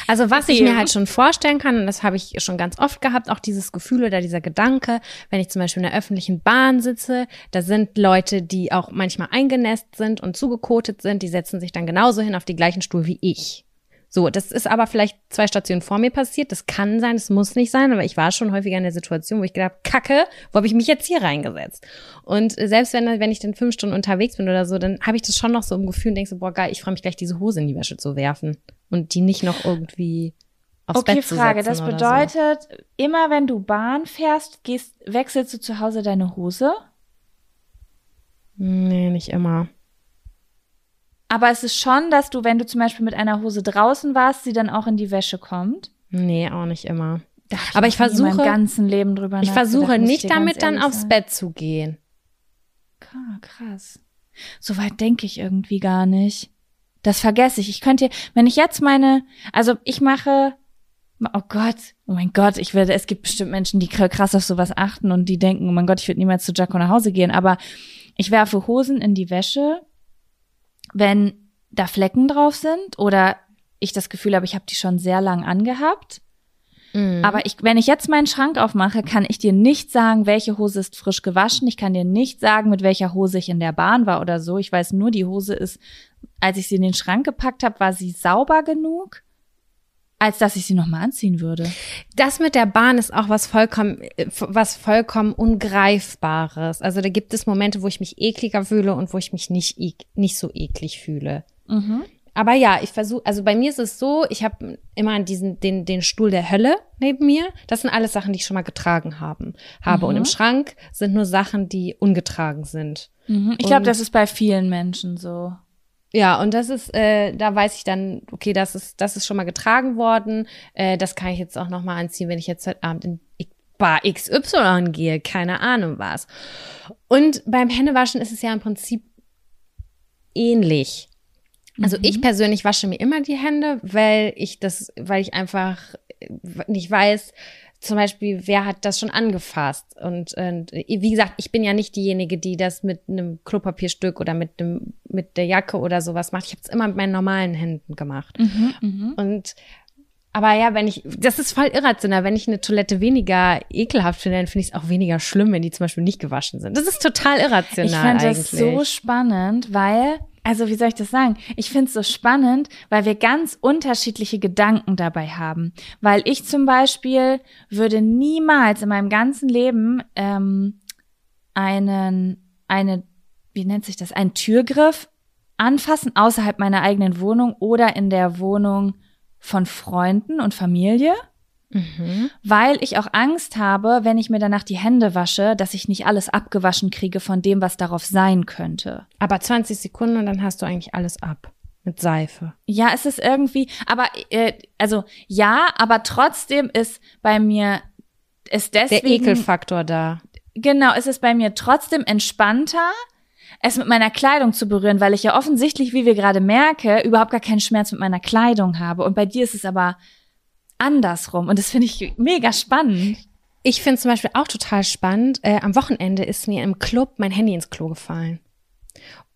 Also was ich Begeben. mir halt schon vorstellen kann, und das habe ich schon ganz oft gehabt, auch dieses Gefühl oder dieser Gedanke, wenn ich zum Beispiel in der öffentlichen Bahn sitze, da sind Leute, die auch manchmal eingenässt sind und zugekotet sind, die setzen sich dann genauso hin auf die gleichen Stuhl wie ich. So, das ist aber vielleicht zwei Stationen vor mir passiert. Das kann sein, das muss nicht sein, aber ich war schon häufiger in der Situation, wo ich gedacht, Kacke, wo habe ich mich jetzt hier reingesetzt? Und äh, selbst wenn, wenn ich dann fünf Stunden unterwegs bin oder so, dann habe ich das schon noch so im Gefühl und denke so, boah, geil, ich freue mich gleich, diese Hose in die Wäsche zu werfen und die nicht noch irgendwie aufs Okay, Bett zu Frage. setzen Das oder bedeutet, immer wenn du Bahn fährst, gehst, wechselst du zu Hause deine Hose? So. Nee, nicht immer. Aber es ist schon, dass du, wenn du zum Beispiel mit einer Hose draußen warst, sie dann auch in die Wäsche kommt. Nee, auch nicht immer. Hab Aber ich versuche- ganzen Leben drüber Ich versuche ich nicht damit dann aufs sagen. Bett zu gehen. Krass. So weit denke ich irgendwie gar nicht. Das vergesse ich. Ich könnte, wenn ich jetzt meine, also ich mache, oh Gott, oh mein Gott, ich werde, es gibt bestimmt Menschen, die krass auf sowas achten und die denken, oh mein Gott, ich würde niemals zu Jacko nach Hause gehen, aber ich werfe Hosen in die Wäsche, wenn da Flecken drauf sind oder ich das Gefühl habe, ich habe die schon sehr lang angehabt. Mhm. Aber ich, wenn ich jetzt meinen Schrank aufmache, kann ich dir nicht sagen, welche Hose ist frisch gewaschen. Ich kann dir nicht sagen, mit welcher Hose ich in der Bahn war oder so. Ich weiß nur, die Hose ist, als ich sie in den Schrank gepackt habe, war sie sauber genug, als dass ich sie nochmal anziehen würde. Das mit der Bahn ist auch was vollkommen, was vollkommen Ungreifbares. Also da gibt es Momente, wo ich mich ekliger fühle und wo ich mich nicht, nicht so eklig fühle. Mhm. Aber ja, ich versuche, also bei mir ist es so, ich habe immer diesen, den, den Stuhl der Hölle neben mir. Das sind alles Sachen, die ich schon mal getragen haben, habe. Und im Schrank sind nur Sachen, die ungetragen sind. Mhm. Ich glaube, das ist bei vielen Menschen so. Ja, und das ist, äh, da weiß ich dann, okay, das ist, das ist schon mal getragen worden. Äh, das kann ich jetzt auch noch mal anziehen, wenn ich jetzt heute Abend in Bar XY gehe, keine Ahnung was. Und beim Händewaschen ist es ja im Prinzip ähnlich. Also Mhm. ich persönlich wasche mir immer die Hände, weil ich das, weil ich einfach nicht weiß, zum Beispiel, wer hat das schon angefasst? Und, und wie gesagt, ich bin ja nicht diejenige, die das mit einem Klopapierstück oder mit dem mit der Jacke oder sowas macht. Ich habe es immer mit meinen normalen Händen gemacht. Mhm, mhm. Und aber ja, wenn ich, das ist voll irrational. Wenn ich eine Toilette weniger ekelhaft finde, dann finde ich es auch weniger schlimm, wenn die zum Beispiel nicht gewaschen sind. Das ist total irrational Ich fand eigentlich. das so spannend, weil, also wie soll ich das sagen? Ich finde es so spannend, weil wir ganz unterschiedliche Gedanken dabei haben. Weil ich zum Beispiel würde niemals in meinem ganzen Leben ähm, einen, eine, wie nennt sich das, einen Türgriff anfassen außerhalb meiner eigenen Wohnung oder in der Wohnung von Freunden und Familie mhm. weil ich auch Angst habe, wenn ich mir danach die Hände wasche, dass ich nicht alles abgewaschen kriege von dem, was darauf sein könnte. Aber 20 Sekunden und dann hast du eigentlich alles ab. Mit Seife. Ja, es ist irgendwie, aber äh, also ja, aber trotzdem ist bei mir ist Der deswegen Ekelfaktor da. genau, ist es bei mir trotzdem entspannter, es mit meiner Kleidung zu berühren, weil ich ja offensichtlich, wie wir gerade merke, überhaupt gar keinen Schmerz mit meiner Kleidung habe. Und bei dir ist es aber andersrum. Und das finde ich mega spannend. Ich finde zum Beispiel auch total spannend. Äh, am Wochenende ist mir im Club mein Handy ins Klo gefallen.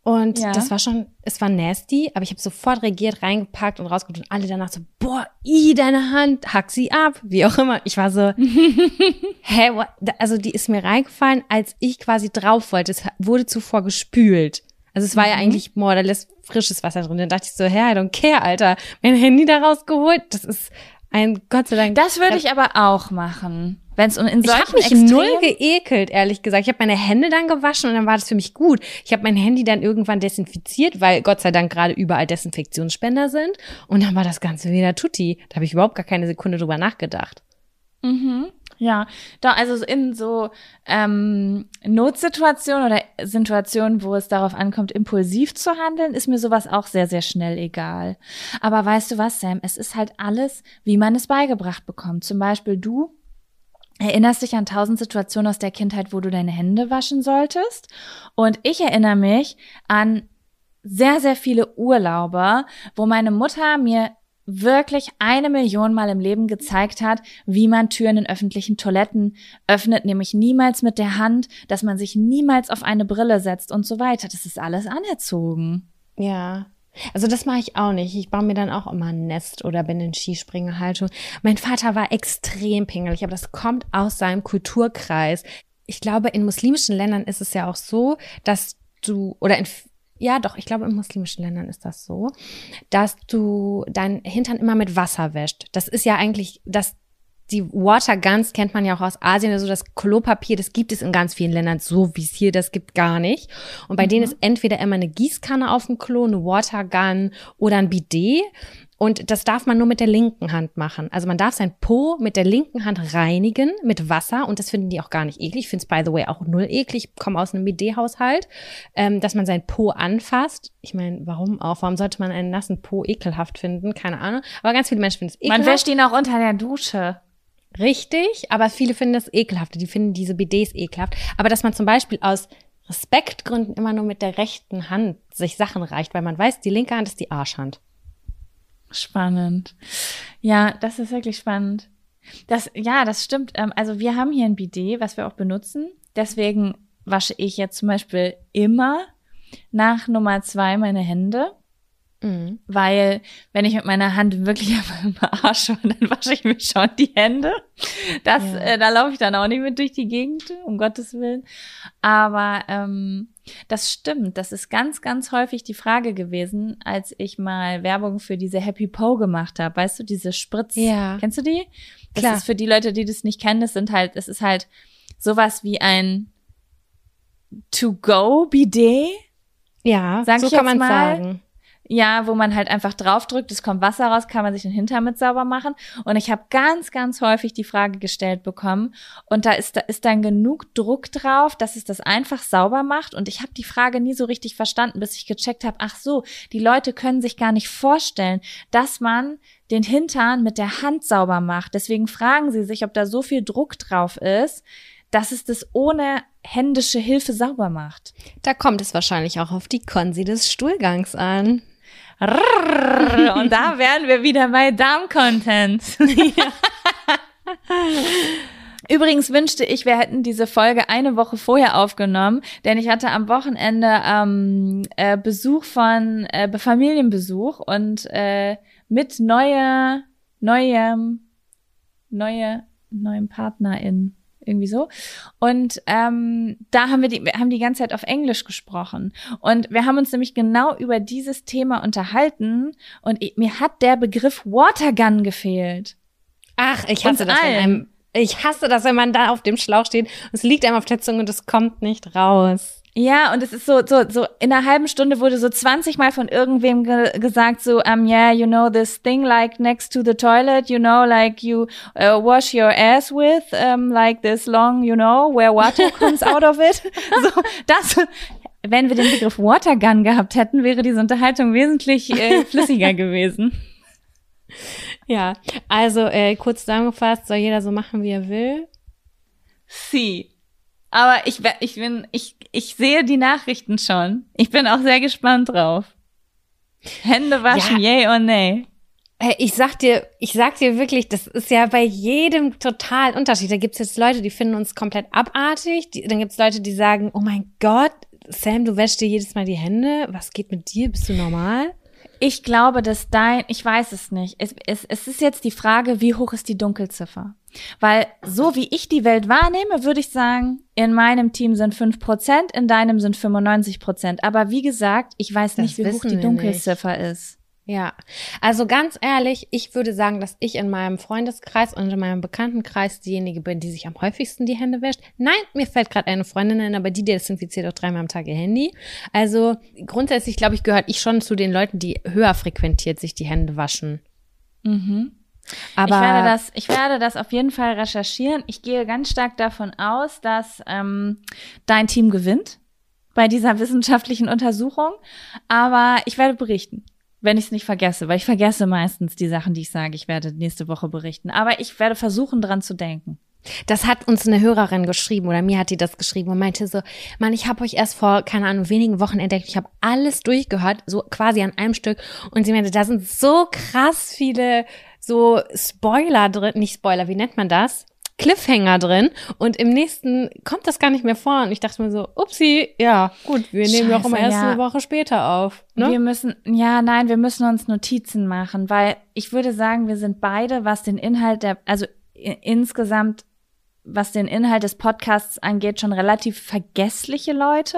Und Ja. das war schon, es war nasty, aber ich habe sofort reagiert, reingepackt und rausgeholt und alle danach so, boah, i, deine Hand, hack sie ab, wie auch immer. Ich war so, [laughs] hä, what? Also die ist mir reingefallen, als ich quasi drauf wollte. Es wurde zuvor gespült. Also es war Mhm. ja eigentlich, boah, da lässt frisches Wasser drin. Dann dachte ich so, hä, I don't care, Alter. Mein Handy da rausgeholt, das ist ein, Gott sei Dank. Das würde ich aber auch machen. Wenn es in Ich habe mich Extremen- null geekelt, ehrlich gesagt. Ich habe meine Hände dann gewaschen und dann war das für mich gut. Ich habe mein Handy dann irgendwann desinfiziert, weil Gott sei Dank gerade überall Desinfektionsspender sind. Und dann war das Ganze wieder tutti. Da habe ich überhaupt gar keine Sekunde drüber nachgedacht. Mhm. Ja, da also so in so ähm, Notsituationen oder Situationen, wo es darauf ankommt, impulsiv zu handeln, ist mir sowas auch sehr, sehr schnell egal. Aber weißt du was, Sam? Es ist halt alles, wie man es beigebracht bekommt. Zum Beispiel du erinnerst dich an tausend Situationen aus der Kindheit, wo du deine Hände waschen solltest. Und ich erinnere mich an sehr, sehr viele Urlaube, wo meine Mutter mir wirklich eine Million Mal im Leben gezeigt hat, wie man Türen in öffentlichen Toiletten öffnet, nämlich niemals mit der Hand, dass man sich niemals auf eine Brille setzt und so weiter. Das ist alles anerzogen. Ja. Also das mache ich auch nicht. Ich baue mir dann auch immer ein Nest oder bin in Skispringerhaltung. Mein Vater war extrem pingelig, aber das kommt aus seinem Kulturkreis. Ich glaube, in muslimischen Ländern ist es ja auch so, dass du, oder in, ja doch, ich glaube, in muslimischen Ländern ist das so, dass du deinen Hintern immer mit Wasser wäscht. Das ist ja eigentlich, das die Water Guns kennt man ja auch aus Asien, also das Klopapier, das gibt es in ganz vielen Ländern, so wie es hier das gibt, gar nicht. Und bei denen ist entweder immer eine Gießkanne auf dem Klo, eine Water Gun oder ein Bidet. Und das darf man nur mit der linken Hand machen. Also man darf sein Po mit der linken Hand reinigen mit Wasser und das finden die auch gar nicht eklig. Ich finde es, by the way, auch null eklig. Ich komme aus einem Bidet-Haushalt, ähm, dass man sein Po anfasst. Ich meine, warum auch? Warum sollte man einen nassen Po ekelhaft finden? Keine Ahnung. Aber ganz viele Menschen finden es ekelhaft. Man wäscht ihn auch unter der Dusche. Richtig, aber viele finden das ekelhaft. Die finden diese BDs ekelhaft. Aber dass man zum Beispiel aus Respektgründen immer nur mit der rechten Hand sich Sachen reicht, weil man weiß, die linke Hand ist die Arschhand. Spannend. Ja, das ist wirklich spannend. Das, ja, das stimmt. Ähm, Also wir haben hier ein Bidet, was wir auch benutzen. Deswegen wasche ich jetzt zum Beispiel immer nach Nummer zwei meine Hände. Mhm. Weil, wenn ich mit meiner Hand wirklich [laughs] am Arsch war, dann wasche ich mir schon die Hände. Das, Ja. äh, da laufe ich dann auch nicht mit durch die Gegend, um Gottes Willen. Aber ähm, das stimmt. Das ist ganz, ganz häufig die Frage gewesen, als ich mal Werbung für diese Happy Po gemacht habe. Weißt du, diese Spritz. Ja. Kennst du die? Das Klar. ist für die Leute, die das nicht kennen, das sind halt, es ist halt sowas wie ein To-Go-Bidet. Ja, Sag so kann man mal. sagen. Ja, wo man halt einfach draufdrückt, es kommt Wasser raus, kann man sich den Hintern mit sauber machen. Und ich habe ganz, ganz häufig die Frage gestellt bekommen. Und da ist, da ist dann genug Druck drauf, dass es das einfach sauber macht. Und ich habe die Frage nie so richtig verstanden, bis ich gecheckt habe, ach so, die Leute können sich gar nicht vorstellen, dass man den Hintern mit der Hand sauber macht. Deswegen fragen sie sich, ob da so viel Druck drauf ist, dass es das ohne händische Hilfe sauber macht. Da kommt es wahrscheinlich auch auf die Konsi des Stuhlgangs an. Und da wären wir wieder bei Darm-Content. [laughs] Übrigens wünschte ich, wir hätten diese Folge eine Woche vorher aufgenommen, denn ich hatte am Wochenende ähm, äh, Besuch von äh, Familienbesuch und äh, mit neuer, neuem, neue, neuem Partnerin irgendwie so. Und ähm, da haben wir die, wir haben die ganze Zeit auf Englisch gesprochen. Und wir haben uns nämlich genau über dieses Thema unterhalten. Und ich, mir hat der Begriff Watergun gefehlt. Ach, ich hasse das in einem, ich hasse das, wenn man da auf dem Schlauch steht. Es liegt einem auf der Zunge und es kommt nicht raus. Ja, und es ist so, so, so, in einer halben Stunde wurde so 20 Mal von irgendwem ge gesagt, so, um, yeah, you know, this thing like next to the toilet, you know, like you uh, wash your ass with, um, like this long, you know, where water [laughs] comes out of it. So, das, wenn wir den Begriff Watergun gehabt hätten, wäre diese Unterhaltung wesentlich äh, [laughs] flüssiger gewesen. Ja, also äh, kurz zusammengefasst, soll jeder so machen, wie er will. Sie. Aber ich, ich bin, ich, ich sehe die Nachrichten schon. Ich bin auch sehr gespannt drauf. Hände waschen, ja. yay or nay. Ich sag dir, ich sag dir wirklich, das ist ja bei jedem total Unterschied. Da gibt's jetzt Leute, die finden uns komplett abartig. Die, dann gibt's Leute, die sagen, oh mein Gott, Sam, du wäschst dir jedes Mal die Hände. Was geht mit dir? Bist du normal? Ich glaube, dass dein, ich weiß es nicht. Es, es, es ist jetzt die Frage, wie hoch ist die Dunkelziffer? Weil so wie ich die Welt wahrnehme, würde ich sagen, in meinem Team sind fünf Prozent, in deinem sind 95 Prozent. Aber wie gesagt, ich weiß nicht, das wie hoch die Dunkelziffer nicht. ist. Ja, also ganz ehrlich, ich würde sagen, dass ich in meinem Freundeskreis und in meinem Bekanntenkreis diejenige bin, die sich am häufigsten die Hände wäscht. Nein, mir fällt gerade eine Freundin ein, aber die desinfiziert auch dreimal am Tag ihr Handy. Also grundsätzlich, glaube ich, gehört ich schon zu den Leuten, die höher frequentiert sich die Hände waschen. Mhm. Aber ich werde das, ich werde das auf jeden Fall recherchieren. Ich gehe ganz stark davon aus, dass ähm, dein Team gewinnt bei dieser [laughs] wissenschaftlichen Untersuchung. Aber ich werde berichten wenn ich es nicht vergesse, weil ich vergesse meistens die Sachen, die ich sage, ich werde nächste Woche berichten. Aber ich werde versuchen, dran zu denken. Das hat uns eine Hörerin geschrieben oder mir hat die das geschrieben und meinte so, Mann, ich habe euch erst vor, keine Ahnung, wenigen Wochen entdeckt. Ich habe alles durchgehört, so quasi an einem Stück. Und sie meinte, da sind so krass viele so Spoiler drin, nicht Spoiler, wie nennt man das? Cliffhanger drin und im nächsten kommt das gar nicht mehr vor. Und ich dachte mir so, upsi, ja, gut, wir nehmen doch immer erst ja. eine Woche später auf. Ne? Wir müssen, ja, nein, wir müssen uns Notizen machen, weil ich würde sagen, wir sind beide, was den Inhalt der, also insgesamt was den Inhalt des Podcasts angeht, schon relativ vergessliche Leute.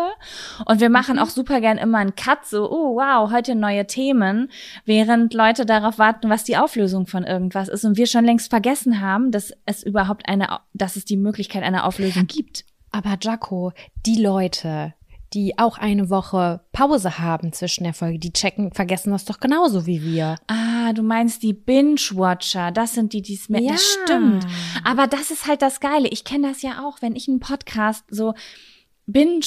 Und wir machen mhm. auch super gern immer einen Cut, so, oh wow, heute neue Themen, während Leute darauf warten, was die Auflösung von irgendwas ist und wir schon längst vergessen haben, dass es überhaupt eine, dass es die Möglichkeit einer Auflösung gibt. Aber Jaco, die Leute, die auch eine Woche Pause haben zwischen der Folge, die checken, vergessen das doch genauso wie wir. Ah, du meinst die Binge-Watcher. Das sind die, die es mir. Ja. Das stimmt. Aber das ist halt das Geile. Ich kenne das ja auch, wenn ich einen Podcast so Binge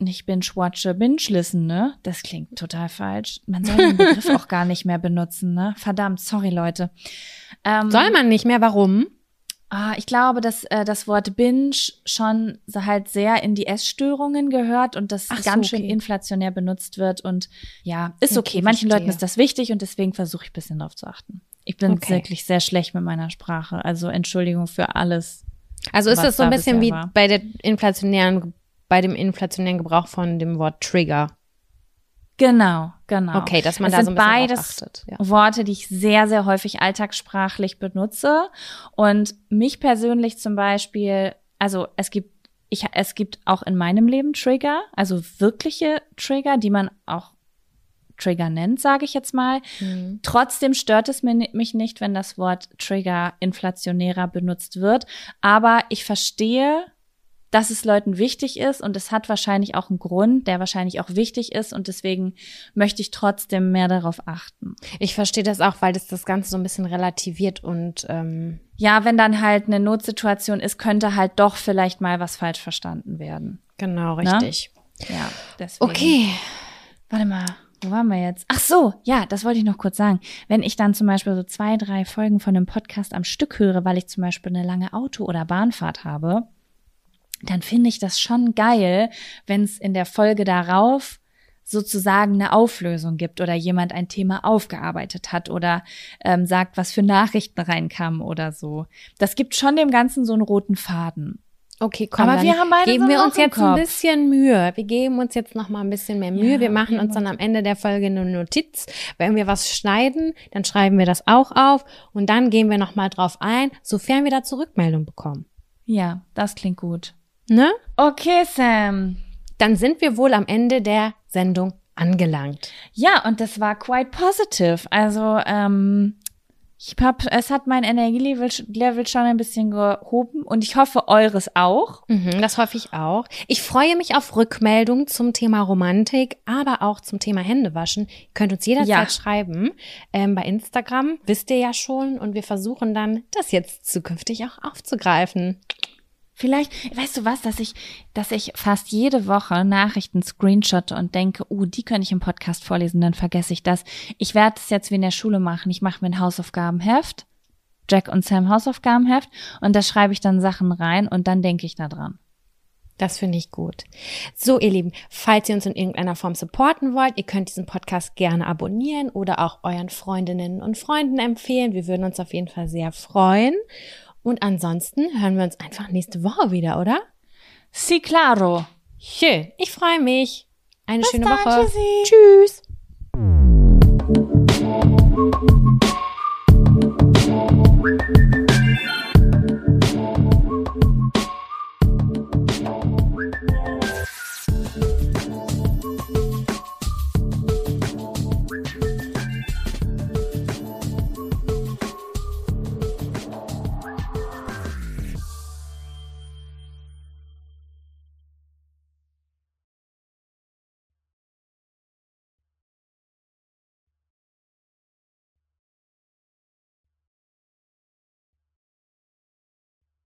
nicht binge-watche, binge-listen, ne? Das klingt total falsch. Man soll den Begriff [laughs] auch gar nicht mehr benutzen, ne? Verdammt, sorry, Leute. Ähm, soll man nicht mehr? Warum? Ah, ich glaube, dass äh, das Wort Binge schon so halt sehr in die Essstörungen gehört und das Ach ganz so, okay. schön inflationär benutzt wird. Und ja, ist okay. okay. Manchen Leuten ist das wichtig und deswegen versuche ich ein bisschen darauf zu achten. Ich bin okay. wirklich sehr schlecht mit meiner Sprache. Also Entschuldigung für alles. Also ist das so ein bisschen wie war. bei der inflationären, bei dem inflationären Gebrauch von dem Wort Trigger. Genau, genau. Okay, dass man es da so ein bisschen beides achtet. Ja. Worte, die ich sehr, sehr häufig alltagssprachlich benutze. Und mich persönlich zum Beispiel, also es gibt, ich, es gibt auch in meinem Leben Trigger, also wirkliche Trigger, die man auch Trigger nennt, sage ich jetzt mal. Mhm. Trotzdem stört es mich nicht, wenn das Wort Trigger inflationärer benutzt wird. Aber ich verstehe dass es Leuten wichtig ist und es hat wahrscheinlich auch einen Grund, der wahrscheinlich auch wichtig ist und deswegen möchte ich trotzdem mehr darauf achten. Ich verstehe das auch, weil das das Ganze so ein bisschen relativiert und ähm Ja, wenn dann halt eine Notsituation ist, könnte halt doch vielleicht mal was falsch verstanden werden. genau richtig. Ja, deswegen. Okay. Warte mal, wo waren wir jetzt? Ach so, ja, das wollte ich noch kurz sagen. Wenn ich dann zum Beispiel so zwei, drei Folgen von einem Podcast am Stück höre, weil ich zum Beispiel eine lange Auto- oder Bahnfahrt habe, dann finde ich das schon geil, wenn es in der Folge darauf sozusagen eine Auflösung gibt oder jemand ein Thema aufgearbeitet hat oder ähm, sagt, was für Nachrichten reinkamen oder so. Das gibt schon dem Ganzen so einen roten Faden. Okay, komm, Aber wir haben beide geben so wir uns jetzt ein Kopf. bisschen Mühe. Wir geben uns jetzt noch mal ein bisschen mehr Mühe. Ja, wir machen uns dann am Ende der Folge eine Notiz. Wenn wir was schneiden, dann schreiben wir das auch auf und dann gehen wir noch mal drauf ein, sofern wir dazu Rückmeldung bekommen. Ja, das klingt gut. Ne? Okay, Sam. Dann sind wir wohl am Ende der Sendung angelangt. Ja, und das war quite positive. Also, ähm, ich hab, es hat mein Energielevel Level schon ein bisschen gehoben und ich hoffe eures auch. Mhm, das hoffe ich auch. Ich freue mich auf Rückmeldungen zum Thema Romantik, aber auch zum Thema Händewaschen. Ihr könnt uns jederzeit Ja. schreiben ähm, bei Instagram, wisst ihr ja schon. Und wir versuchen dann, das jetzt zukünftig auch aufzugreifen. Vielleicht, weißt du was, dass ich, dass ich fast jede Woche Nachrichten screenshotte und denke, oh, die könnte ich im Podcast vorlesen, dann vergesse ich das. Ich werde es jetzt wie in der Schule machen. Ich mache mir ein Hausaufgabenheft, Jack und Sam Hausaufgabenheft, und da schreibe ich dann Sachen rein und dann denke ich da dran. Das finde ich gut. So, ihr Lieben, falls ihr uns in irgendeiner Form supporten wollt, ihr könnt diesen Podcast gerne abonnieren oder auch euren Freundinnen und Freunden empfehlen. Wir würden uns auf jeden Fall sehr freuen. Und ansonsten hören wir uns einfach nächste Woche wieder, oder? Si claro. Schön. Ich freue mich. Eine Bis schöne dann, Woche. tschüssi. Tschüss.